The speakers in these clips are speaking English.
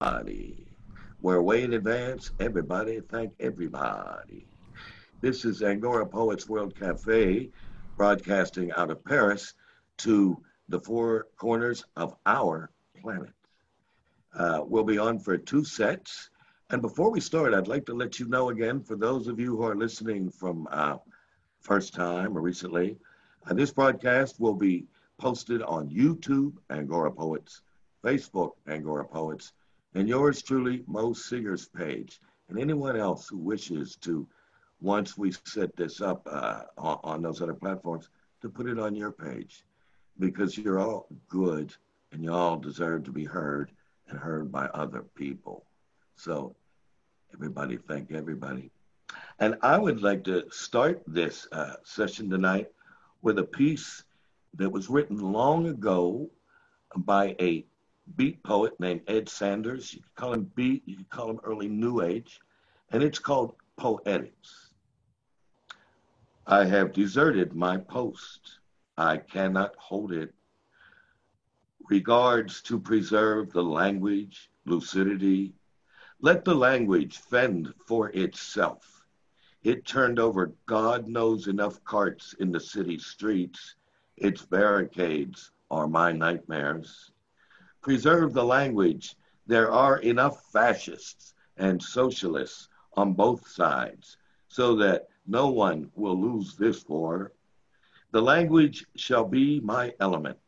everybody. We're way in advance. Everybody, thank everybody. This is Angora Poets World Cafe, broadcasting out of Paris to the four corners of our planet. Uh, we'll be on for two sets. And before we start, I'd like to let you know again, for those of you who are listening from uh, first time or recently, uh, this broadcast will be posted on YouTube, Angora Poets, Facebook, Angora Poets, and yours truly, Mo Seeger's page. And anyone else who wishes to, once we set this up uh, on, on those other platforms, to put it on your page because you're all good and you all deserve to be heard and heard by other people. So, everybody, thank everybody. And I would like to start this uh, session tonight with a piece that was written long ago by a beat poet named Ed Sanders. You can call him beat, you can call him early new age, and it's called Poetics. I have deserted my post. I cannot hold it. Regards to preserve the language, lucidity. Let the language fend for itself. It turned over God knows enough carts in the city streets. Its barricades are my nightmares preserve the language. There are enough fascists and socialists on both sides so that no one will lose this war. The language shall be my element.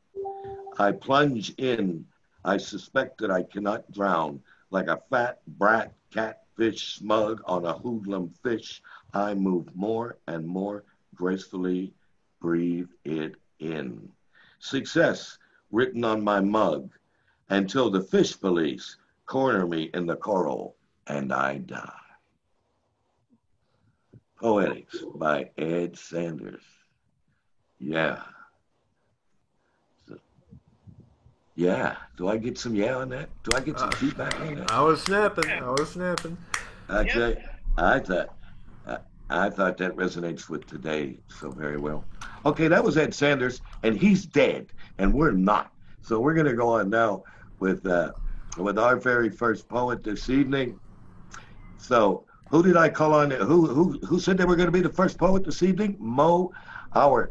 I plunge in. I suspect that I cannot drown like a fat brat catfish smug on a hoodlum fish. I move more and more gracefully. Breathe it in. Success written on my mug until the fish police corner me in the coral and I die. Poetics by Ed Sanders. Yeah. Yeah. Do I get some yeah on that? Do I get some uh, feedback on that? I was snapping. I was snapping. I tell you, I thought I, I thought that resonates with today so very well. Okay, that was Ed Sanders, and he's dead, and we're not. So we're gonna go on now with uh, with our very first poet this evening. So, who did I call on? Who who who said they were going to be the first poet this evening? Mo, our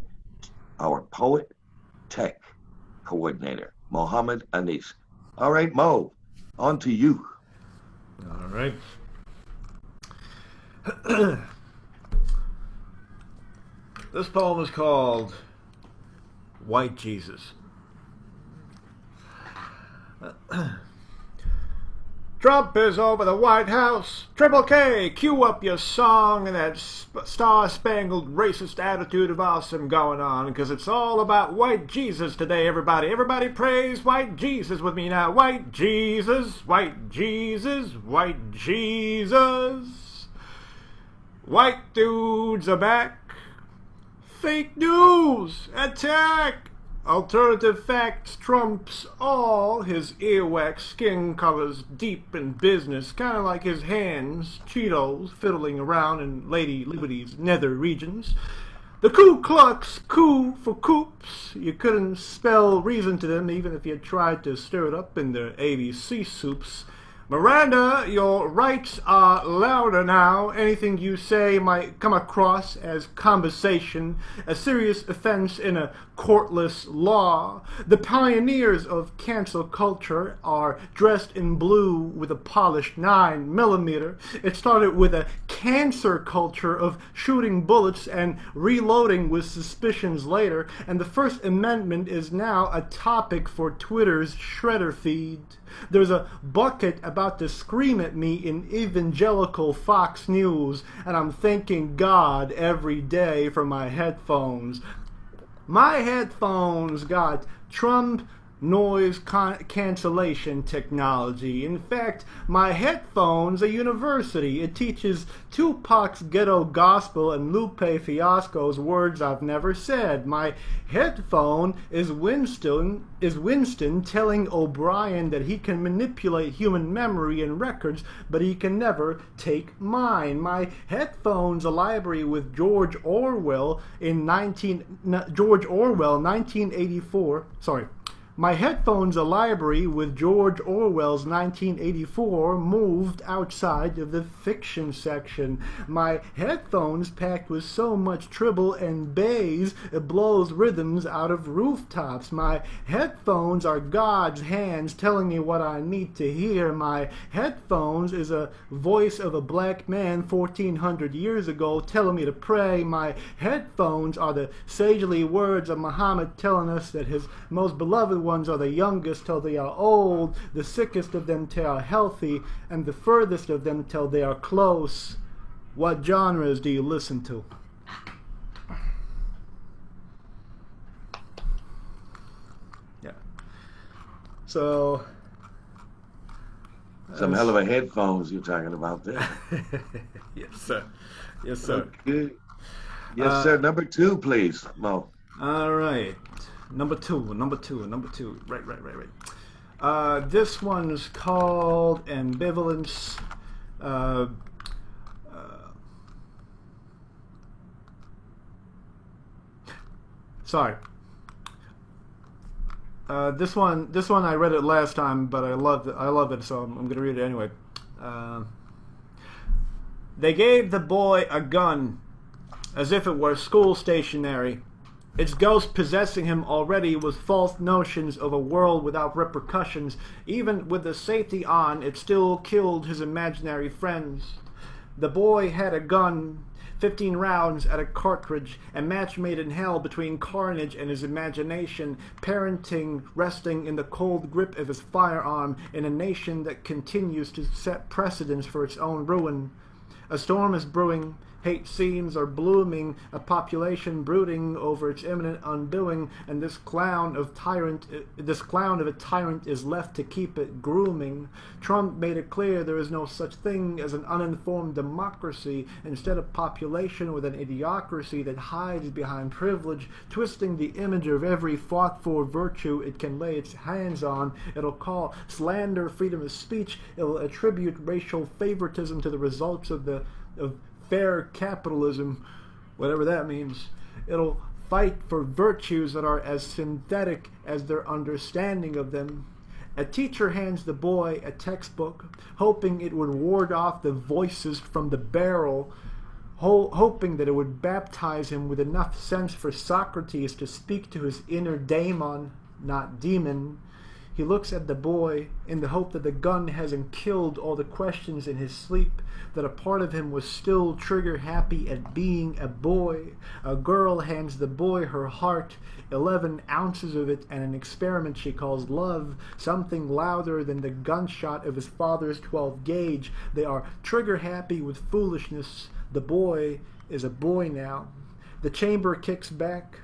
our poet tech coordinator, Mohammed Anis. All right, Mo, on to you. All right. this poem is called White Jesus. Trump is over the White House. Triple K, cue up your song and that star-spangled racist attitude of awesome going on, because it's all about white Jesus today, everybody. Everybody praise white Jesus with me now. White Jesus, white Jesus, white Jesus. White dudes are back. Fake news, attack. Alternative facts trumps all. His earwax skin colors deep in business, kind of like his hands, Cheetos, fiddling around in Lady Liberty's nether regions. The Ku Klux Coup for Coops. You couldn't spell reason to them even if you tried to stir it up in their ABC soups. Miranda, your rights are louder now. Anything you say might come across as conversation, a serious offense in a courtless law. The pioneers of cancel culture are dressed in blue with a polished 9 millimeter. It started with a cancer culture of shooting bullets and reloading with suspicions later, and the First Amendment is now a topic for Twitter's shredder feed. There's a bucket about to scream at me in evangelical Fox News, and I'm thanking God every day for my headphones. My headphones got Trump noise cancellation technology. In fact, my headphones a university. It teaches Tupac's ghetto gospel and Lupe Fiasco's words I've never said. My headphone is Winston is Winston telling O'Brien that he can manipulate human memory and records, but he can never take mine. My headphones a library with George Orwell in 19 George Orwell 1984. Sorry. My headphones, a library with George Orwell's 1984, moved outside of the fiction section. My headphones packed with so much tribble and bass, it blows rhythms out of rooftops. My headphones are God's hands telling me what I need to hear. My headphones is a voice of a black man 1400 years ago telling me to pray. My headphones are the sagely words of Muhammad telling us that his most beloved ones are the youngest till they are old, the sickest of them till they are healthy, and the furthest of them till they are close. What genres do you listen to? Yeah. So. Some hell of a headphones you're talking about there. yes, sir. Yes, sir. Okay. Yes, uh, sir. Number two, please, Mo. All right. Number two, number two, number two. Right, right, right, right. Uh, this one's called Ambivalence. Uh, sorry. Uh, this one, this one I read it last time, but I love it. I love it, so I'm, I'm going to read it anyway. Uh, they gave the boy a gun, as if it were school stationery. Its ghost possessing him already with false notions of a world without repercussions. Even with the safety on, it still killed his imaginary friends. The boy had a gun, 15 rounds at a cartridge, a match made in hell between carnage and his imagination, parenting resting in the cold grip of his firearm in a nation that continues to set precedents for its own ruin. A storm is brewing, Hate scenes are blooming, a population brooding over its imminent undoing, and this clown of tyrant, this clown of a tyrant is left to keep it grooming. Trump made it clear there is no such thing as an uninformed democracy, instead a population with an idiocracy that hides behind privilege, twisting the image of every fought for virtue it can lay its hands on. It'll call slander freedom of speech. It'll attribute racial favoritism to the results of the of fair capitalism, whatever that means. It'll fight for virtues that are as synthetic as their understanding of them. A teacher hands the boy a textbook, hoping it would ward off the voices from the barrel, ho- hoping that it would baptize him with enough sense for Socrates to speak to his inner daemon, not demon. He looks at the boy in the hope that the gun hasn't killed all the questions in his sleep, that a part of him was still trigger happy at being a boy. A girl hands the boy her heart, 11 ounces of it, and an experiment she calls love, something louder than the gunshot of his father's 12 gauge. They are trigger happy with foolishness. The boy is a boy now. The chamber kicks back.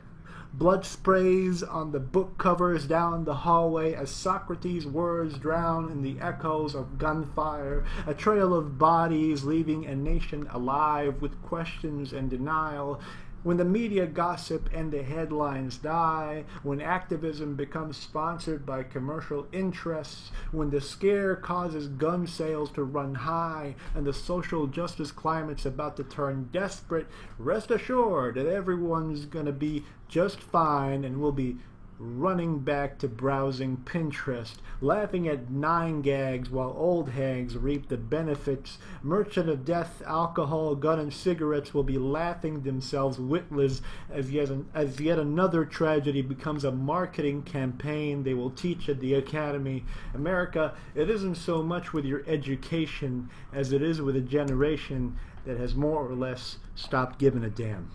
Blood sprays on the book covers down the hallway as Socrates' words drown in the echoes of gunfire, a trail of bodies leaving a nation alive with questions and denial, when the media gossip and the headlines die, when activism becomes sponsored by commercial interests, when the scare causes gun sales to run high and the social justice climate's about to turn desperate, rest assured that everyone's going to be just fine and we'll be running back to browsing Pinterest, laughing at nine gags while old hags reap the benefits. Merchant of death, alcohol, gun, and cigarettes will be laughing themselves witless as yet, an, as yet another tragedy becomes a marketing campaign they will teach at the academy. America, it isn't so much with your education as it is with a generation that has more or less stopped giving a damn.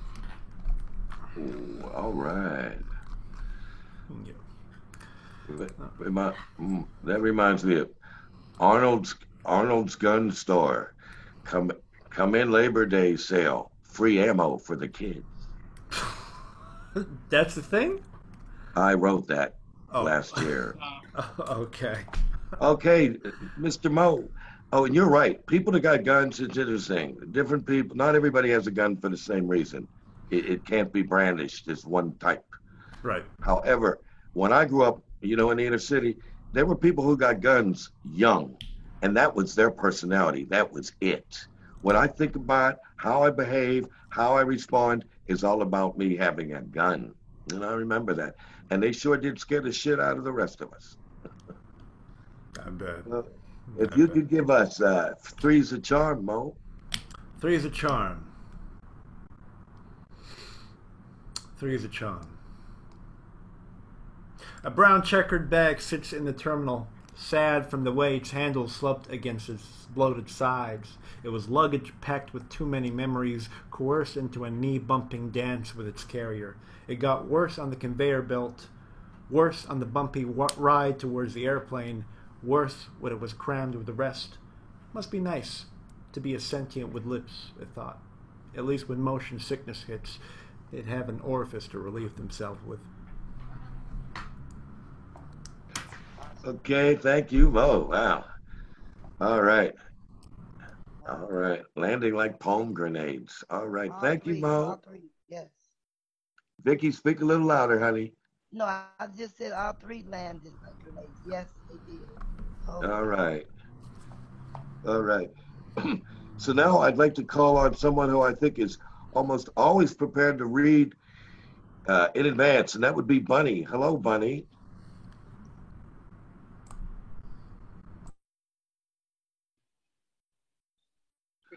Ooh, all right. Yeah. Mm, that reminds me of Arnold's Arnold's Gun Store. Come come in Labor Day sale. Free ammo for the kids. That's the thing? I wrote that oh. last year. okay. okay, Mr. Mo. Oh, and you're right. People that got guns, it's interesting. Different people, not everybody has a gun for the same reason. It, it can't be brandished as one type. Right. However, when I grew up, you know, in the inner city, there were people who got guns young, and that was their personality. That was it. When I think about how I behave, how I respond, is all about me having a gun. And I remember that. and they sure did scare the shit out of the rest of us. I bet. Well, if you could give us uh, three's a charm, Mo. Three's a charm. Three's a charm. A brown checkered bag sits in the terminal, sad from the way its handle slumped against its bloated sides. It was luggage packed with too many memories, coerced into a knee bumping dance with its carrier. It got worse on the conveyor belt, worse on the bumpy ride towards the airplane, worse when it was crammed with the rest. Must be nice to be a sentient with lips, it thought. At least when motion sickness hits, they'd have an orifice to relieve themselves with. Okay, thank you, Mo. Wow. All right. All right. Landing like palm grenades. All right. All Thank you, three, Mo. all three, Yes. Vicky, speak a little louder, honey. No, I I just said all three landed like grenades. Yes, they did. Oh, All right. All right. so now I'd like to call on someone who I think is almost always prepared to read uh, in advance, and that would be Bunny. Hello, Bunny.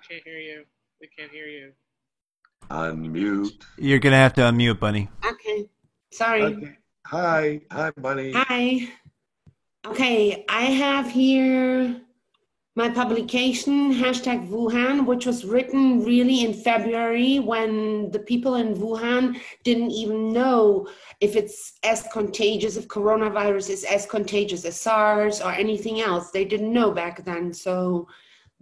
Can't hear you. We can't hear you. Unmute. You're gonna have to unmute, Bunny. Okay. Sorry. Okay. Hi. Hi, Bunny. Hi. Okay, I have here my publication, hashtag Wuhan, which was written really in February when the people in Wuhan didn't even know if it's as contagious, if coronavirus is as contagious as SARS or anything else. They didn't know back then. So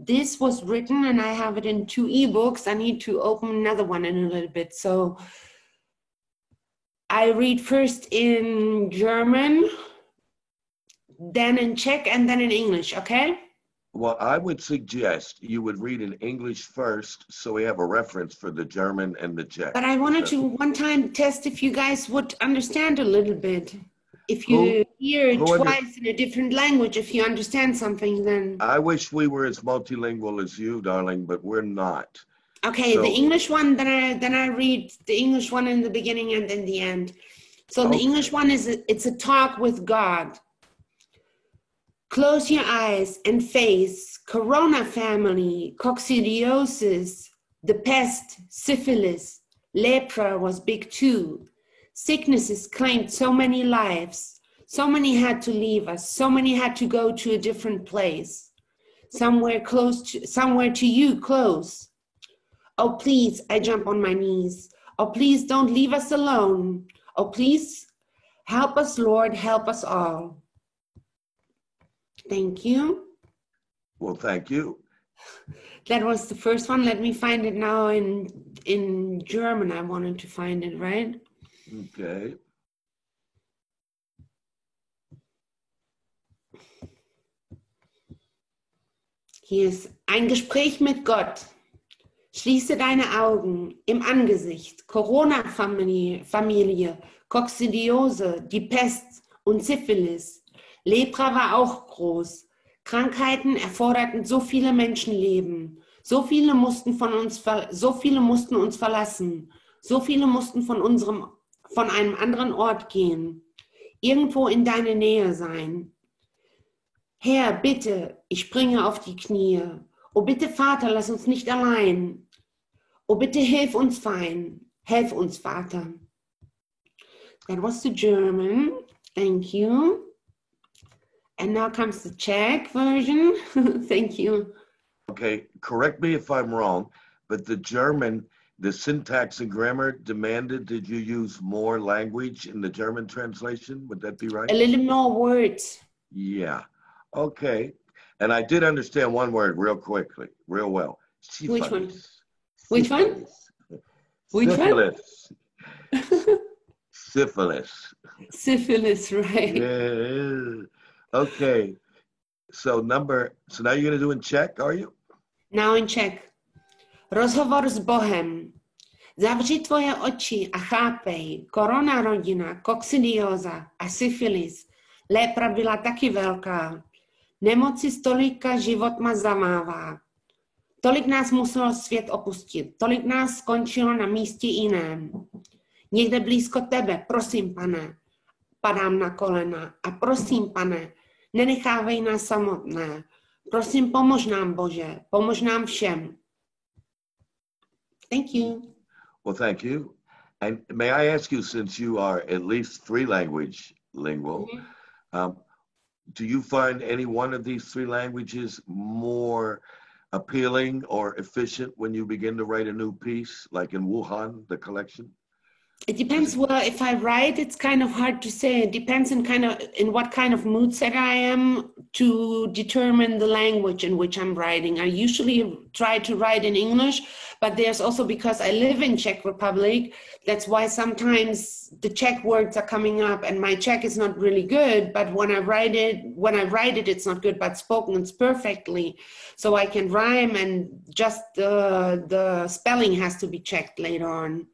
this was written and I have it in two ebooks. I need to open another one in a little bit. So I read first in German, then in Czech, and then in English, okay? Well, I would suggest you would read in English first so we have a reference for the German and the Czech. But I wanted to one time test if you guys would understand a little bit. If you Who- hear it who under- twice in a different language, if you understand something, then. I wish we were as multilingual as you, darling, but we're not. Okay, the English one, then I then I read the English one in the beginning and in the end. So the English one is a, it's a talk with God. Close your eyes and face corona family, coccidiosis, the pest, syphilis, lepra was big too. Sicknesses claimed so many lives. So many had to leave us. So many had to go to a different place. Somewhere close to somewhere to you close. Oh, please, I jump on my knees. Oh, please don't leave us alone. Oh, please help us, Lord, help us all. Thank you. Well, thank you. That was the first one. Let me find it now in in German. I wanted to find it, right? Okay. Hier ist ein Gespräch mit Gott. Schließe deine Augen im Angesicht. Corona-Familie, Familie, Coccidiose, die Pest und Syphilis. Lepra war auch groß. Krankheiten erforderten so viele Menschenleben. So viele mussten von uns, so viele mussten uns verlassen. So viele mussten von unserem, von einem anderen Ort gehen. Irgendwo in deine Nähe sein. Herr, bitte, ich springe auf die Knie. Oh bitte, Vater, lass uns nicht allein. Oh bitte, hilf uns fein. Helf uns, Vater. That was the German. Thank you. And now comes the Czech version. Thank you. Okay. Correct me if I'm wrong, but the German, the syntax and grammar demanded did you use more language in the German translation? Would that be right? A little more words. Yeah. Okay. And I did understand one word real quickly, real well. Which one? Which one? Syphilis. Which one? Syphilis. Syphilis. Syphilis, right? Yeah. Okay. So number, so now you're going to do in Czech, are you? Now in Czech. Rozhovor s Bohem. Zavři tvoje oči a chápej, korona rodina, koksidioza a syfilis. Lepra byla taky velká. Nemoci stolika život ma zamává. Tolik nás muselo svět opustit, tolik nás skončilo na místě jiném. Někde blízko tebe, prosím, pane. padám na kolena a prosím, pane, nenechávej nás samotné. Prosím, pomož nám, Bože, pomož nám všem. Thank you. Well, thank you. And may I ask you, since you are at least three language lingual, um, do you find any one of these three languages more appealing or efficient when you begin to write a new piece, like in Wuhan, the collection? It depends well if I write it's kind of hard to say. It depends in kind of in what kind of mood set I am to determine the language in which I'm writing. I usually try to write in English, but there's also because I live in Czech Republic, that's why sometimes the Czech words are coming up and my Czech is not really good, but when I write it when I write it it's not good, but spoken it's perfectly. So I can rhyme and just the the spelling has to be checked later on.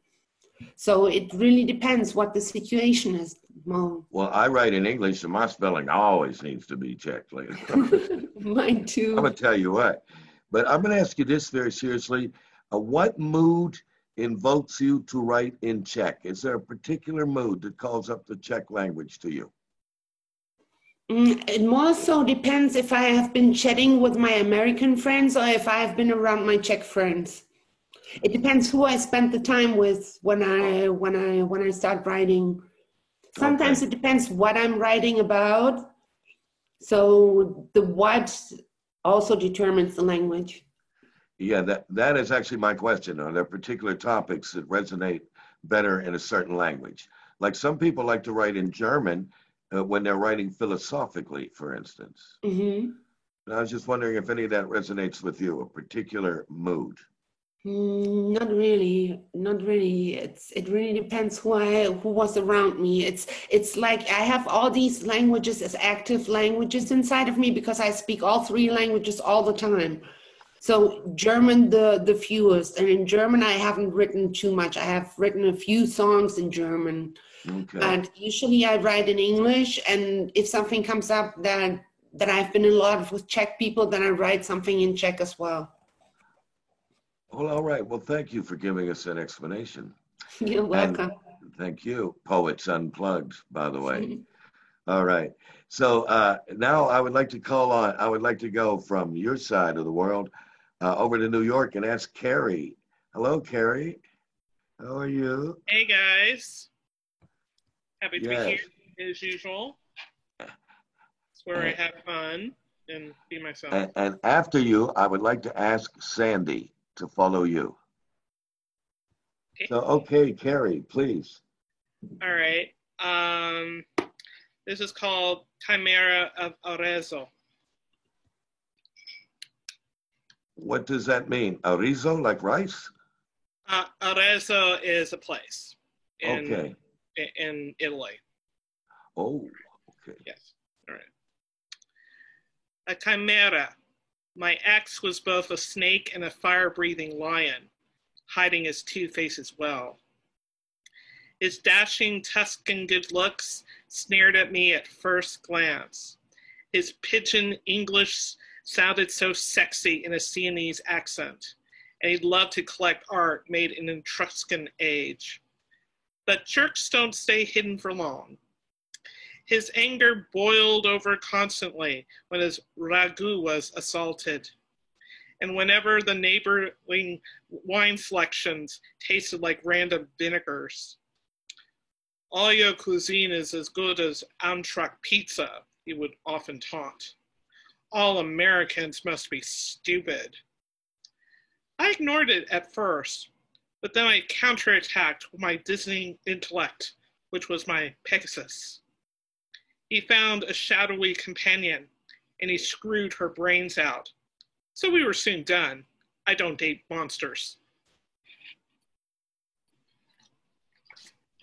So it really depends what the situation is, Mo. Well, I write in English, so my spelling always needs to be checked later. Mine too. I'm gonna tell you what, but I'm gonna ask you this very seriously. Uh, what mood invokes you to write in Czech? Is there a particular mood that calls up the Czech language to you? Mm, It more so depends if I have been chatting with my American friends or if I have been around my Czech friends. It depends who I spent the time with when I when I when I start writing. Sometimes Okay. it depends what I'm writing about. So the what also determines the language. Yeah, that, that is actually my question. Are there particular topics that resonate better in a certain language? Like some people like to write in German uh, when they're writing philosophically, for instance. hmm And I was just wondering if any of that resonates with you, a particular mood. Mm, not really, not really. It's it really depends who I who was around me. It's it's like I have all these languages as active languages inside of me because I speak all three languages all the time. So German the the fewest, and in German I haven't written too much. I have written a few songs in German, Okay. and usually I write in English. And if something comes up that that I've been in love with Czech people, then I write something in Czech as well. Well, all right. Well, thank you for giving us an explanation. You're welcome. Thank you. Poets Unplugged, by the way. All right. So uh, now I would like to call on, I would like to go from your side of the world uh, over to New York and ask Carrie. Hello, Carrie. How are you? Hey guys. Happy to Yes. be here as usual. It's where I have fun and be myself. And, and after you, I would like to ask Sandy to follow you. So, okay, Carrie, please. All right. Um, this is called Chimera of Arezzo. What does that mean? Arezzo, like rice? Uh, Arezzo is a place in, Okay. in Italy. Oh, okay. Yes. All right. A chimera. My ex was both a snake and a fire breathing lion, hiding his two faces well. His dashing Tuscan good looks snared at me at first glance. His pidgin English sounded so sexy in a Sienese accent, and he loved to collect art made in an Etruscan age. But jerks don't stay hidden for long. His anger boiled over constantly when his ragu was assaulted. And whenever the neighboring wine selections tasted like random vinegars. All your cuisine is as good as Amtrak pizza, he would often taunt. All Americans must be stupid. I ignored it at first, but then I counterattacked with my dizzying intellect, which was my Pegasus. He found a shadowy companion, and he screwed her brains out. So we were soon done. I don't date monsters.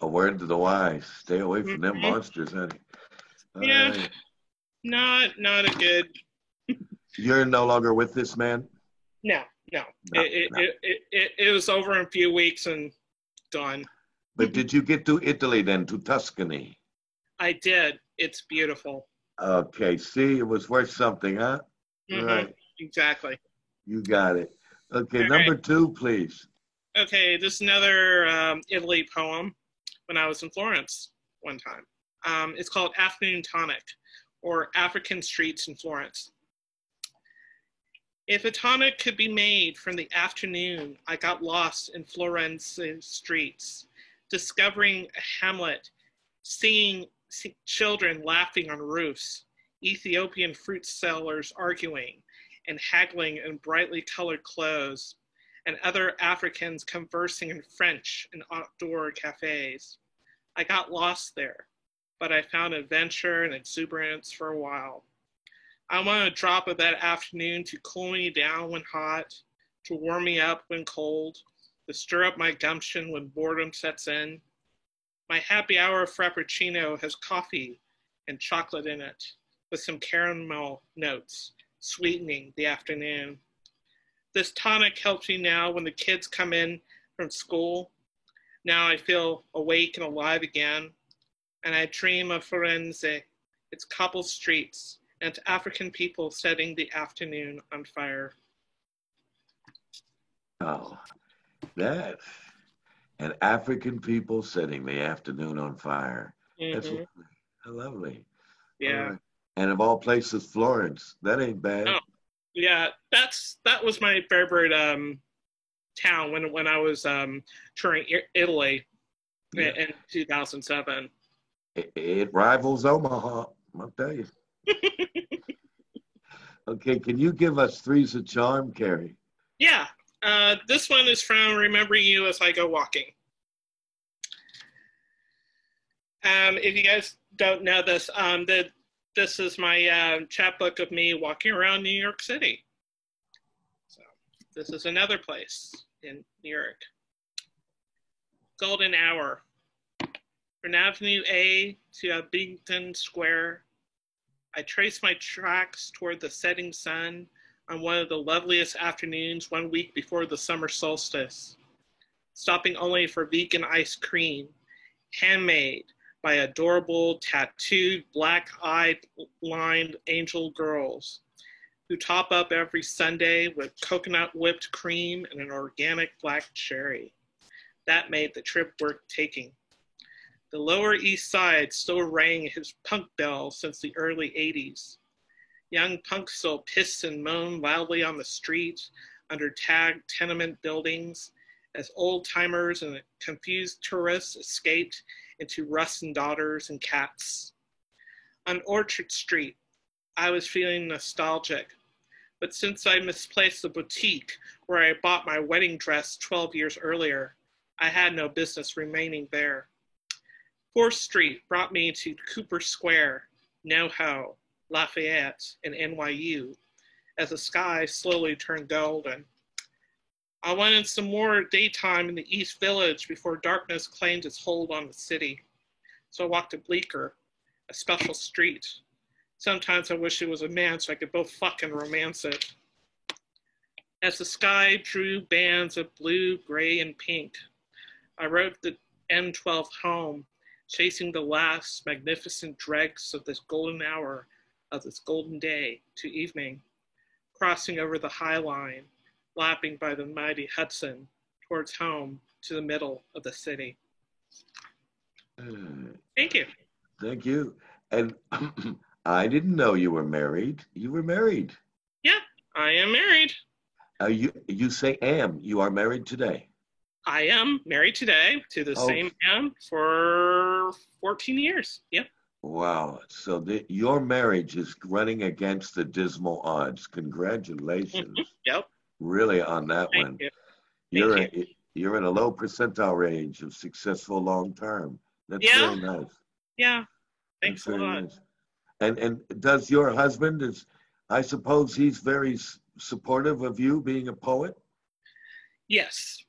A word to the wise. Stay away from them Mhm. monsters, honey. All Yeah. right. Not not a good. You're no longer with this man? No, no. No, it, it, no. It, it, it, it was over in a few weeks and done. But did you get to Italy then, to Tuscany? I did. It's beautiful. Okay, see, it was worth something, huh? Mhm, Right, Exactly. you got it. Okay, All number two, please. Okay, this is another um, Italy poem when I was in Florence one time. Um, it's called Afternoon Tonic or African Streets in Florence. If a tonic could be made from the afternoon, I got lost in Florence's streets, discovering a hamlet, seeing children laughing on roofs, Ethiopian fruit sellers arguing and haggling in brightly colored clothes, and other Africans conversing in French in outdoor cafes. I got lost there, but I found adventure and exuberance for a while. I want a drop of that afternoon to cool me down when hot, to warm me up when cold, to stir up my gumption when boredom sets in. My happy hour frappuccino has coffee and chocolate in it, with some caramel notes, sweetening the afternoon. This tonic helps me now when the kids come in from school. Now I feel awake and alive again, and I dream of Firenze, its cobbled streets, and African people setting the afternoon on fire. Oh, that and African people setting the afternoon on fire. Mm-hmm. That's lovely. lovely. Yeah. Right. And of all places, Florence. That ain't bad. Oh, yeah. That's that was my favorite um, town when when I was um, touring Italy yeah. in 2007. It, it rivals Omaha. I'll tell you. okay, can you give us threes of charm, Carrie? Yeah. Uh, this one is from Remember You as I Go Walking. Um, if you guys don't know this, um, the, this is my uh, chapbook of me walking around New York City. So this is another place in New York. Golden Hour. From Avenue A to Abingdon Square, I trace my tracks toward the setting sun on one of the loveliest afternoons one week before the summer solstice, stopping only for vegan ice cream, handmade by adorable, tattooed, black eyed, lined angel girls who top up every Sunday with coconut whipped cream and an organic black cherry. That made the trip worth taking. The Lower East Side still rang his punk bell since the early 80s. Young punks still piss and moan loudly on the street under tagged tenement buildings as old timers and confused tourists escaped into Russ and Daughters and Katz's. On Orchard Street, I was feeling nostalgic, but since I misplaced the boutique where I bought my wedding dress 12 years earlier, I had no business remaining there. Fourth Street brought me to Cooper Square, NoHo, Lafayette, and NYU as the sky slowly turned golden. I wanted some more daytime in the East Village before darkness claimed its hold on the city. So I walked to Bleecker, a special street. Sometimes I wish it was a man so I could both fuck and romance it. As the sky drew bands of blue, gray, and pink, I rode the M12 home chasing the last magnificent dregs of this golden hour of this golden day to evening, crossing over the High Line, lapping by the mighty Hudson towards home to the middle of the city. Thank you. Thank you. And I didn't know you were married. You were married. Yeah, I am married. Uh, you you say am. You are married today. I am married today to the oh. same man for 14 years. Yep. Wow. So the, your marriage is running against the dismal odds. Congratulations. yep. Really on that Thank one. You. You're Thank a, you. you're in a low percentile range of successful long term. That's yeah. very nice. Yeah. Thanks That's a lot. Nice. And and does your husband is I suppose he's very supportive of you being a poet? Yes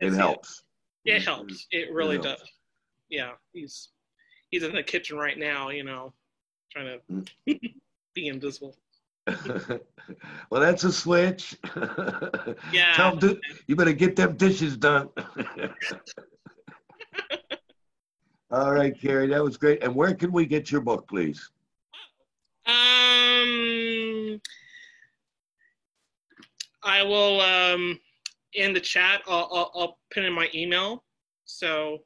it helps. It, it helps. It really it helps. does. Yeah, he's he's in the kitchen right now. You know, trying to be invisible. well, that's a switch. yeah. Tell him to, you better get them dishes done. All right, Carrie, that was great. And where can we get your book, please? Um, I will. Um, in the chat, I'll, I'll, I'll put in my email. So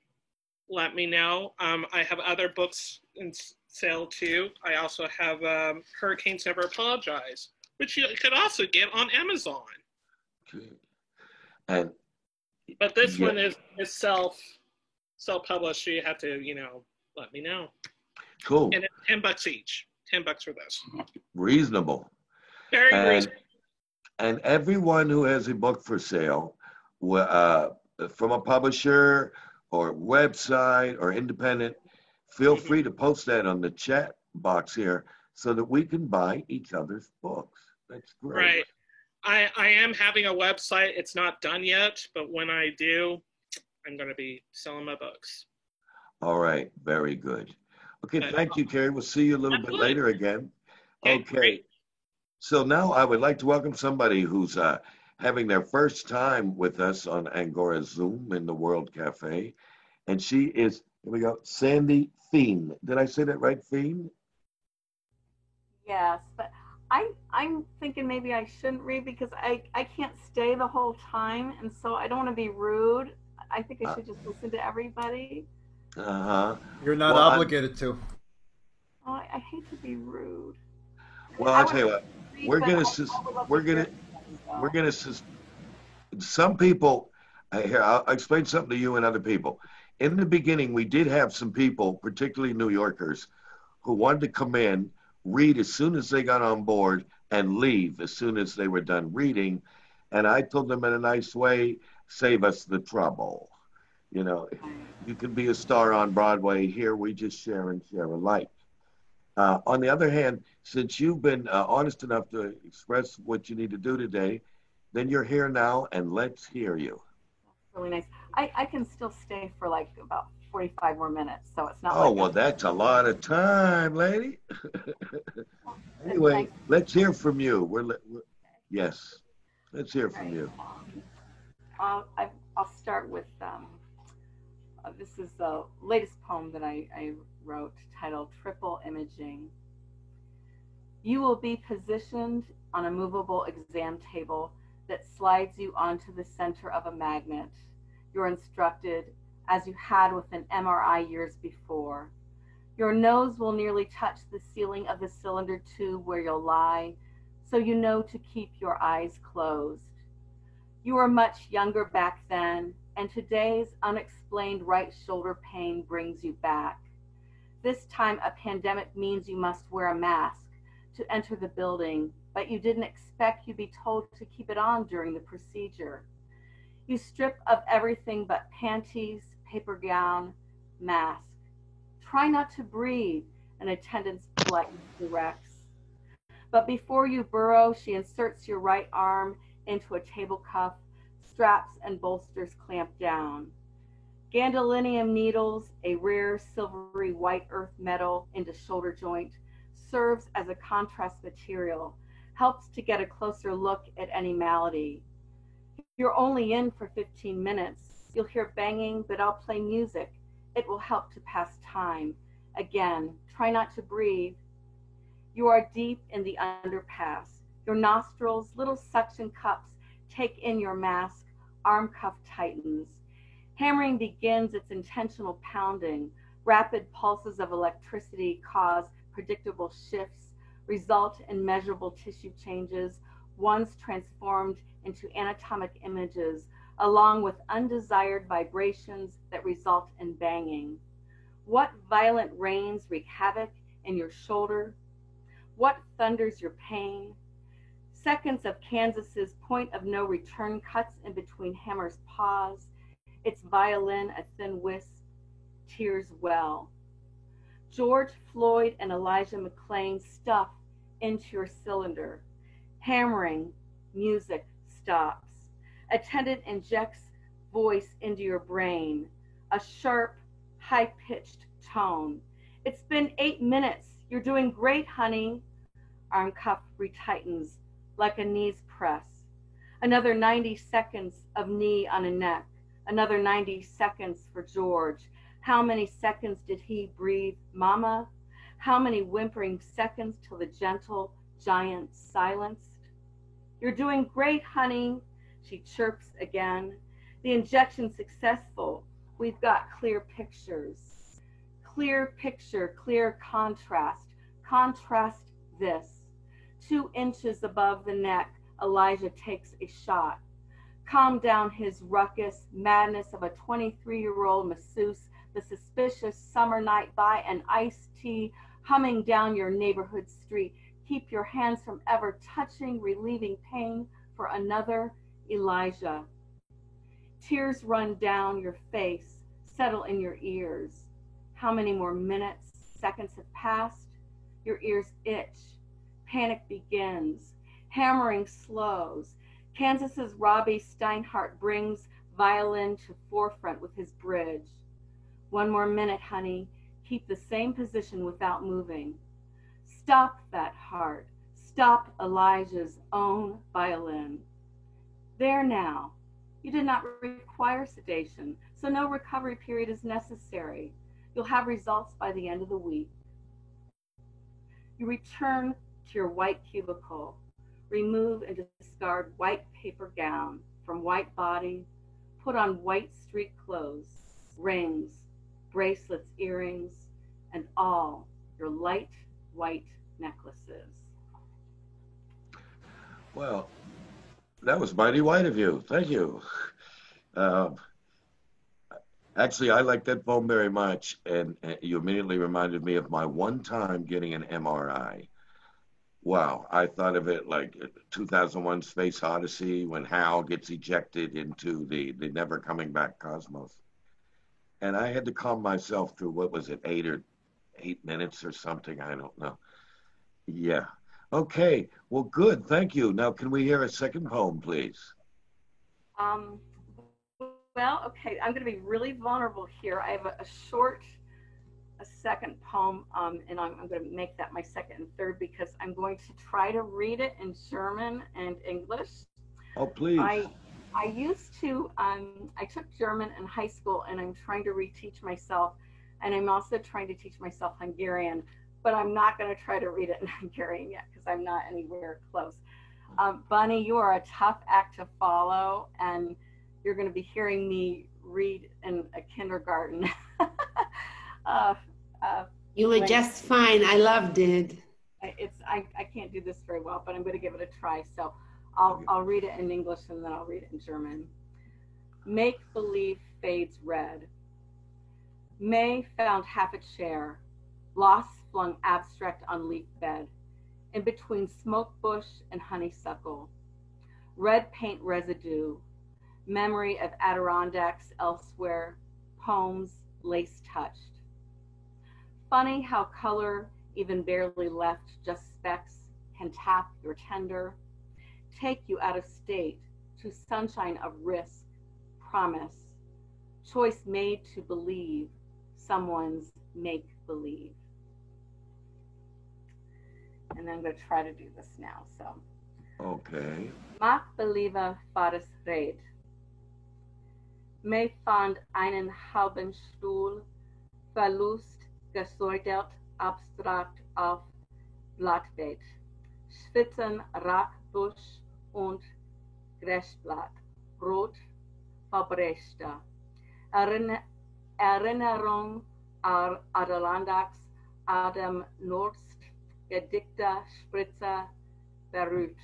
let me know. Um, I have other books in sale too. I also have um, Hurricanes Never Apologize, which you could also get on Amazon. Okay. And But this Yeah. one is, is self self published. So you have to, you know, let me know. cool, And it's ten bucks each. Ten bucks for this. reasonable. Very And, reasonable. and everyone who has a book for sale, uh, from a publisher or website or independent, feel Mhm. free to post that on the chat box here so that we can buy each other's books. That's great. Right. I, I am having a website. It's not done yet, but when I do, I'm going to be selling my books. All right. Very good. Okay. Okay. Thank you, Carrie. We'll see you a little bit Absolutely. later again. Okay, Okay. great. So now I would like to welcome somebody who's uh, having their first time with us on Angora Zoom in the World Cafe. And she is, here we go, Sandy Thien. Did I say that right, Thien? Yes, but I I'm thinking maybe I shouldn't read because I I can't stay the whole time, and so I don't want to be rude. I think I Uh. should just listen to everybody. Uh huh. You're not Well, I'm- obligated to. Oh, I, I hate to be rude. Well, I I'll would tell you what, read, we're gonna I- sus- I would love to we're gonna- everybody, though. We're going to, some people, here, I'll explain something to you and other people. In the beginning, we did have some people, particularly New Yorkers, who wanted to come in, read as soon as they got on board, and leave as soon as they were done reading. And I told them in a nice way, save us the trouble. You know, you can be a star on Broadway. Here, we just share and share alike. Uh, on the other hand, since you've been uh, honest enough to express what you need to do today, then you're here now, and let's hear you. really nice. I I can still stay for like about 45 more minutes, so it's not. Oh, like well, a- that's a lot of time, lady. anyway, let's hear from you. We're, li- we're yes, let's hear from Right. you. Um, I'll, I, I'll start with um, uh, this is the latest poem that I, I wrote titled Triple Imaging. You will be positioned on a movable exam table that slides you onto the center of a magnet. You're instructed as you had with an MRI years before. Your nose will nearly touch the ceiling of the cylinder tube where you'll lie, so you know to keep your eyes closed. You were much younger back then, and today's unexplained right shoulder pain brings you back. This time, a pandemic means you must wear a mask to enter the building, but you didn't expect you'd be told to keep it on during the procedure. You strip of everything but panties, paper gown, mask. Try not to breathe, an attendant's politely directs. But before you burrow, she inserts your right arm into a table cuff, straps and bolsters clamp down. Gadolinium needles, a rare silvery white earth metal into shoulder joint, serves as a contrast material, helps to get a closer look at any malady. You're only in for 15 minutes. You'll hear banging, but I'll play music. It will help to pass time. Again, try not to breathe. You are deep in the underpass. Your nostrils, little suction cups, take in your mask. Arm cuff tightens. Hammering begins its intentional pounding. Rapid pulses of electricity cause predictable shifts, result in measurable tissue changes, once transformed into anatomic images, along with undesired vibrations that result in banging. What violent rains wreak havoc in your shoulder? What thunders your pain? Seconds of Kansas's point of no return cuts in between Hammer's paws. Its violin a thin wisp, tears well. George Floyd and Elijah McClain stuff into your cylinder. Hammering, music stops. Attendant injects voice into your brain, a sharp, high pitched tone. It's been eight minutes. You're doing great, honey. Arm cuff retightens like a knees press. Another 90 seconds of knee on a neck. Another 90 seconds for George. How many seconds did he breathe, Mama? How many whimpering seconds till the gentle giant silenced? You're doing great, honey, she chirps again. The injection successful. we've got clear pictures. Clear picture, clear contrast. Contrast this. Two inches above the neck, Elijah takes a shot. Calm down his ruckus, madness of a 23 year old masseuse, the suspicious summer night by an iced tea humming down your neighborhood street. Keep your hands from ever touching, relieving pain for another Elijah. Tears run down your face, settle in your ears. How many more minutes, seconds have passed? Your ears itch. Panic begins. Hammering slows. Kansas's Robby Steinhardt brings violin to forefront with his bridge. One more minute, honey. Keep the same position without moving. Stop that heart. Stop Elijah's own violin. There now. You did not require sedation, so no recovery period is necessary. You'll have results by the end of the week. You return to your white cubicle. Remove and discard white paper gown from white body. Put on white street clothes, rings, bracelets, earrings, and all your light white necklaces. Well, that was mighty white of you. Thank you. Um, actually, I like that poem very much, and, and you immediately reminded me of my one time getting an MRI. Wow, I thought of it like 2001 Space Odyssey when Hal gets ejected into the, the never coming back cosmos. And I had to calm myself through what was it, eight or eight minutes or something? I don't know. Yeah. Okay. Well, good. Thank you. Now, can we hear a second poem, please? Um, well, okay, I'm going to be really vulnerable here. I have a, a short, a second poem, um, and I'm, I'm, going to make that my second and third because I'm going to try to read it in German and English. Oh, please. I I used to. Um, I took German in high school, and I'm trying to reteach myself, and I'm also trying to teach myself Hungarian. But I'm not going to try to read it in Hungarian yet because I'm not anywhere close. Um, Bunny, you are a tough act to follow, and you're going to be hearing me read in a kindergarten. uh, uh, you were just fine. I loved it. It's I, I can't do this very well, but I'm going to give it a try. So I'll I'll read it in English and then I'll read it in German. Make believe fades red. May found half a chair. Loss flung abstract on leaf bed. In between smoke bush and honeysuckle. Red paint residue memory of Adirondacks elsewhere, poems lace touched. Funny how color, even barely left, just specks, can tap your tender, take you out of state to sunshine of risk, promise, choice made to believe, someone's make believe. And I'm going to try to do this now. So, okay. Mach believer Fares red. May fand einen halben Stuhl, Verlust gesäudert, abstrakt auf Blattbett, Schwitzen, Rackbusch und Gräsblatt, rot, verbrechter. Erinnerung an Adelandaks, Adam Norst, Gedichter, Spritzer, berührt.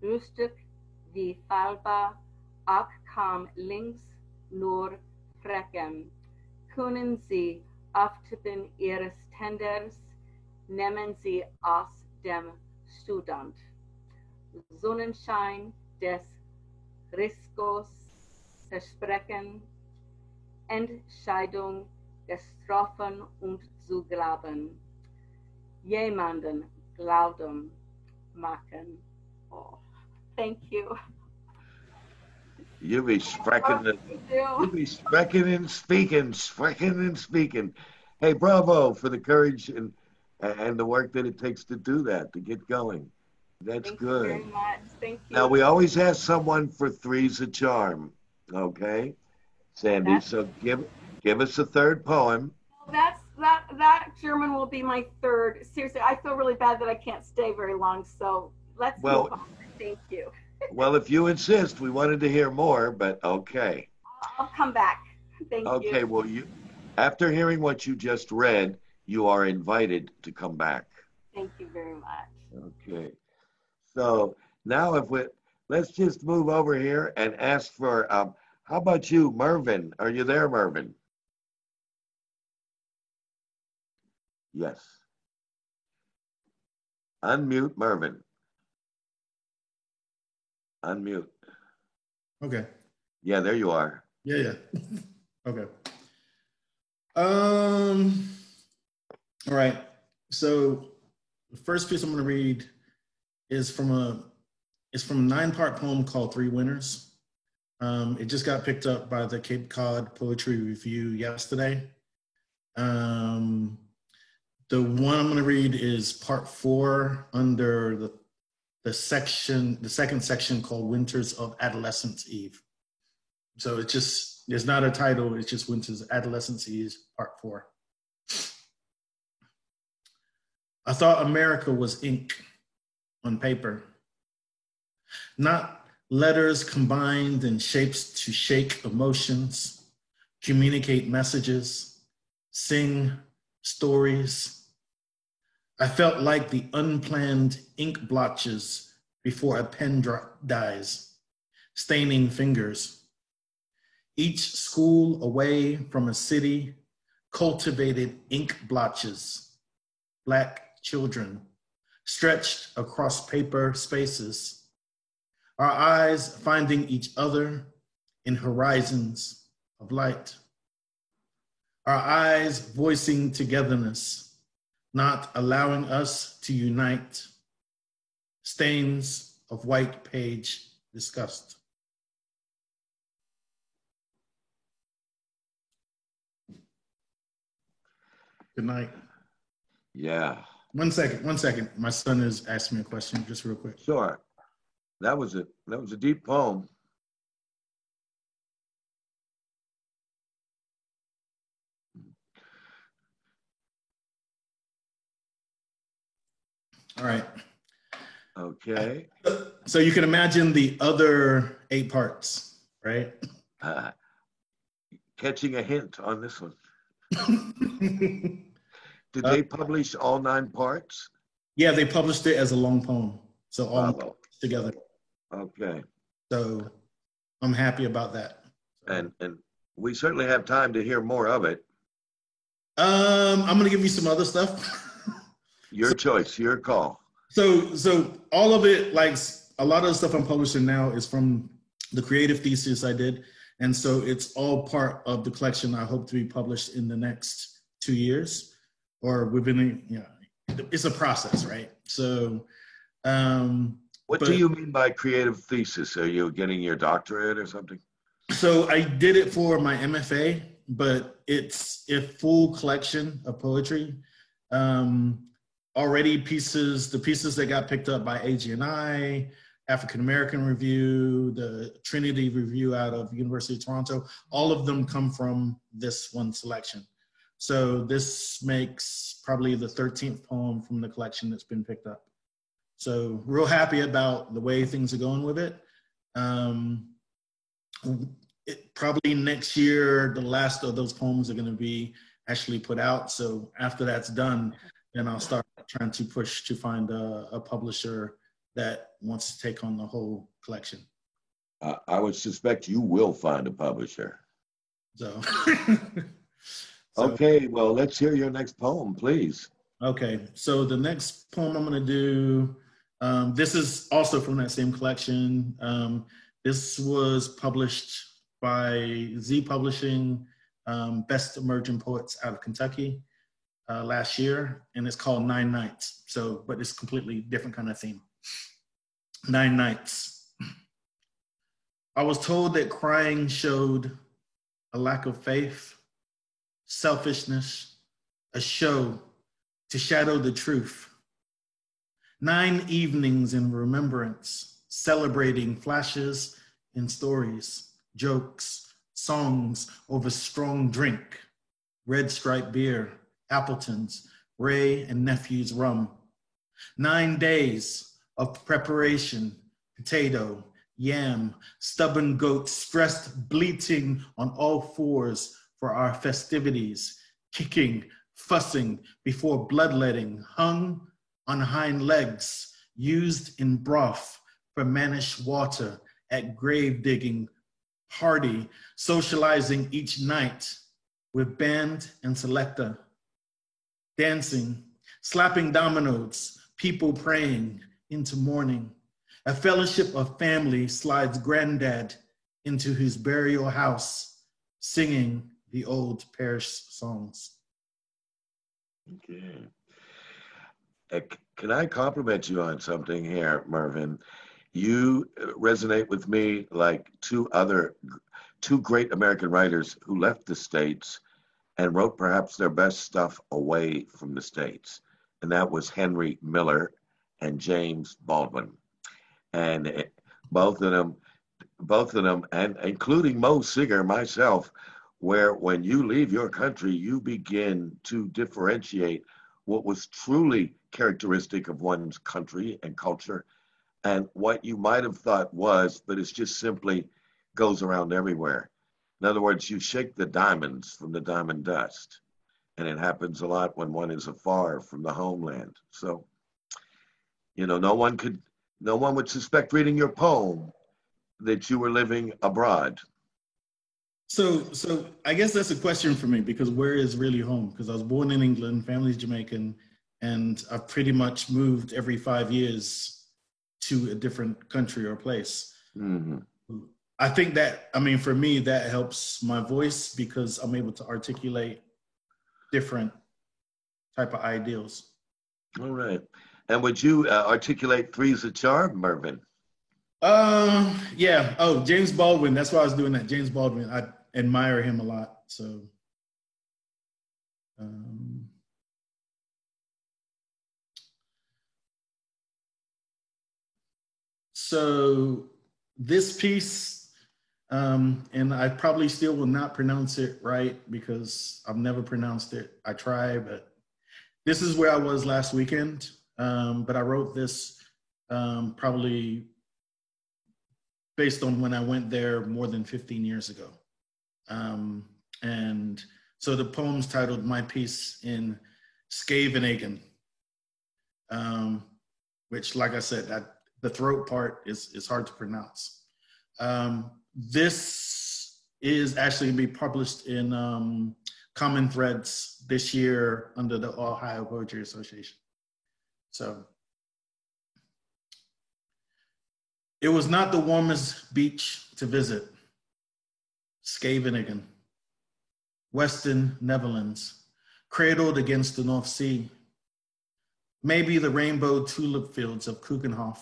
Lustig wie Falba, Ak kam links nur Frecken. Können Sie auftippen Ihres Tenders, nehmen Sie aus dem Student. Sonnenschein des Riskos versprechen, Entscheidung getroffen und zu glauben. Jemanden glauben machen. Oh, thank you. Oh, you be sprecking and you be sprecking and speaking, sprecking and speaking. Hey, bravo for the courage and and the work that it takes to do that, to get going. That's good. Thank good. You very much. Thank you. Now we always ask someone for three's a charm. Okay, Sandy. That's- So give give us a third poem. That's that that German will be my third. Seriously, I feel really bad that I can't stay very long. So let's Well- move on. Thank you. Well, if you insist, we wanted to hear more, but okay. I'll come back. Thank Okay, you. Okay. Well, you, after hearing what you just read, you are invited to come back. Thank you very much. Okay. So now if we, let's just move over here and ask for, um, how about you, Mervin? Are you there, Mervin? Yes. Unmute Mervin. Unmute. Okay. Yeah, there you are. Yeah, yeah. okay. Um. All right. So the first piece I'm going to read is from a is from a nine part poem called Three Winners. Um, it just got picked up by the Cape Cod Poetry Review yesterday. Um, the one I'm going to read is part four under the the section, the second section called Winters of Adolescence Eve. So it's just, there's not a title, it's just Winters of Adolescence Eve, part four. I thought America was ink on paper, not letters combined in shapes to shake emotions, communicate messages, sing stories. I felt like the unplanned ink blotches before a pen dies, staining fingers. Each school away from a city cultivated ink blotches, black children stretched across paper spaces, our eyes finding each other in horizons of light, our eyes voicing togetherness not allowing us to unite. Stains of white page discussed. Good night. Yeah, One second, one second. My son is asking me a question, just real quick. sure. That was a, that was a deep poem. All right. Okay. So you can imagine the other eight parts, right? Uh, Catching a hint on this one. Did Uh, they publish all nine parts? yeah, they published it as a long poem. So all Bravo. together. Okay. So I'm happy about that. And, and we certainly have time to hear more of it. Um, I'm gonna give you some other stuff. Your choice, your call. So, so all of it, like a lot of the stuff I'm publishing now, is from the creative thesis I did, and so it's all part of the collection I hope to be published in the next two years, or within, you know, it's a process, right? So, um, What But- do you mean by creative thesis? Are you getting your doctorate or something? so I did it for my MFA, but it's a full collection of poetry. Um, already pieces, the pieces that got picked up by AGNI, African American Review, the Trinity Review out of University of Toronto, all of them come from this one selection. So this makes probably the 13th poem from the collection that's been picked up. So real happy about the way things are going with it. Um, it probably next year, the last of those poems are going to be actually put out. So after that's done, then I'll start trying to push to find a, a publisher that wants to take on the whole collection. Uh, I would suspect you will find a publisher. So, So- Okay, well, let's hear your next poem, please. Okay, so the next poem I'm going to do, um, this is also from that same collection. Um, this was published by Z Publishing, um, Best Emerging Poets out of Kentucky uh, last year, and it's called Nine Nights. So, but it's completely different kind of theme. Nine Nights. I was told that crying showed a lack of faith, selfishness, a show to shadow the truth. Nine evenings in remembrance, celebrating flashes and stories, jokes, songs over strong drink, red stripe beer, Appleton's, Wray and nephew's rum. Nine days of preparation, potato, yam, stubborn goat stressed bleating on all fours, for our festivities, kicking, fussing before bloodletting, hung on hind legs, used in broth for mannish water at grave digging party, socializing each night with band and selector, dancing, slapping dominoes, people praying into morning. A fellowship of family slides granddad into his burial house, singing the old parish songs. Okay. Uh, can I compliment you on something here, Mervyn? You resonate with me like two other, two great American writers who left the States and wrote perhaps their best stuff away from the States. And that was Henry Miller and James Baldwin. And eh, both of them, both of them, and including Mo Singer, myself, where when you leave your country, you begin to differentiate what was truly characteristic of one's country and culture and what you might have thought was, but it's just simply goes around everywhere. In other words, you shake the diamonds from the diamond dust. And it happens a lot when one is afar from the homeland. So, you know, no one could, no one would suspect reading your poem that you were living abroad. So, so I guess that's a question for me because where is really home? Because I was born in England, family's Jamaican, and I've pretty much moved every five years to a different country or place. Mm-hmm. I think that, I mean, for me, that helps my voice because I'm able to articulate different type of ideals. All right. And would you uh, articulate three's a charm, Mervyn? Uh, yeah. Oh, James Baldwin. That's why I was doing that. James Baldwin. I admire him a lot. So, um, so this piece, um, and I probably still will not pronounce it right because I've never pronounced it. I try, but this is where I was last weekend. Um, but I wrote this um, probably based on when I went there more than 15 years ago. Um, and so the poem's titled My Piece in Scheveningen, um, which, like I said, that the throat part is, is hard to pronounce. Um, this is actually going to be published in um, Common Threads this year under the Ohio Poetry Association. So it was not the warmest beach to visit. Scheveningen, Western Netherlands, cradled against the North Sea. Maybe the rainbow tulip fields of Keukenhof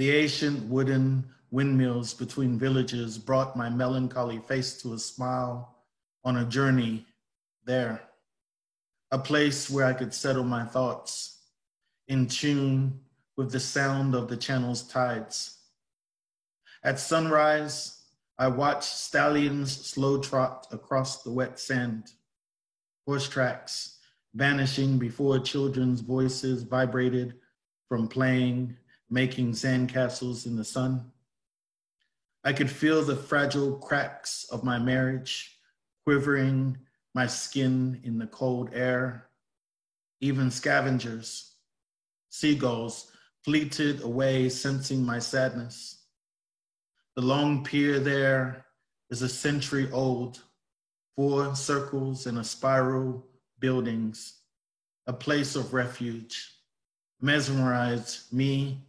the ancient wooden windmills between villages brought my melancholy face to a smile on a journey there, a place where I could settle my thoughts, in tune with the sound of the channel's tides. At sunrise, I watched stallions slow trot across the wet sand, horse tracks vanishing before children's voices vibrated from playing making sandcastles in the sun. I could feel the fragile cracks of my marriage quivering my skin in the cold air. Even scavengers, seagulls, fleeted away, sensing my sadness. The long pier there is a century old, four circles and a spiral buildings, a place of refuge, mesmerized me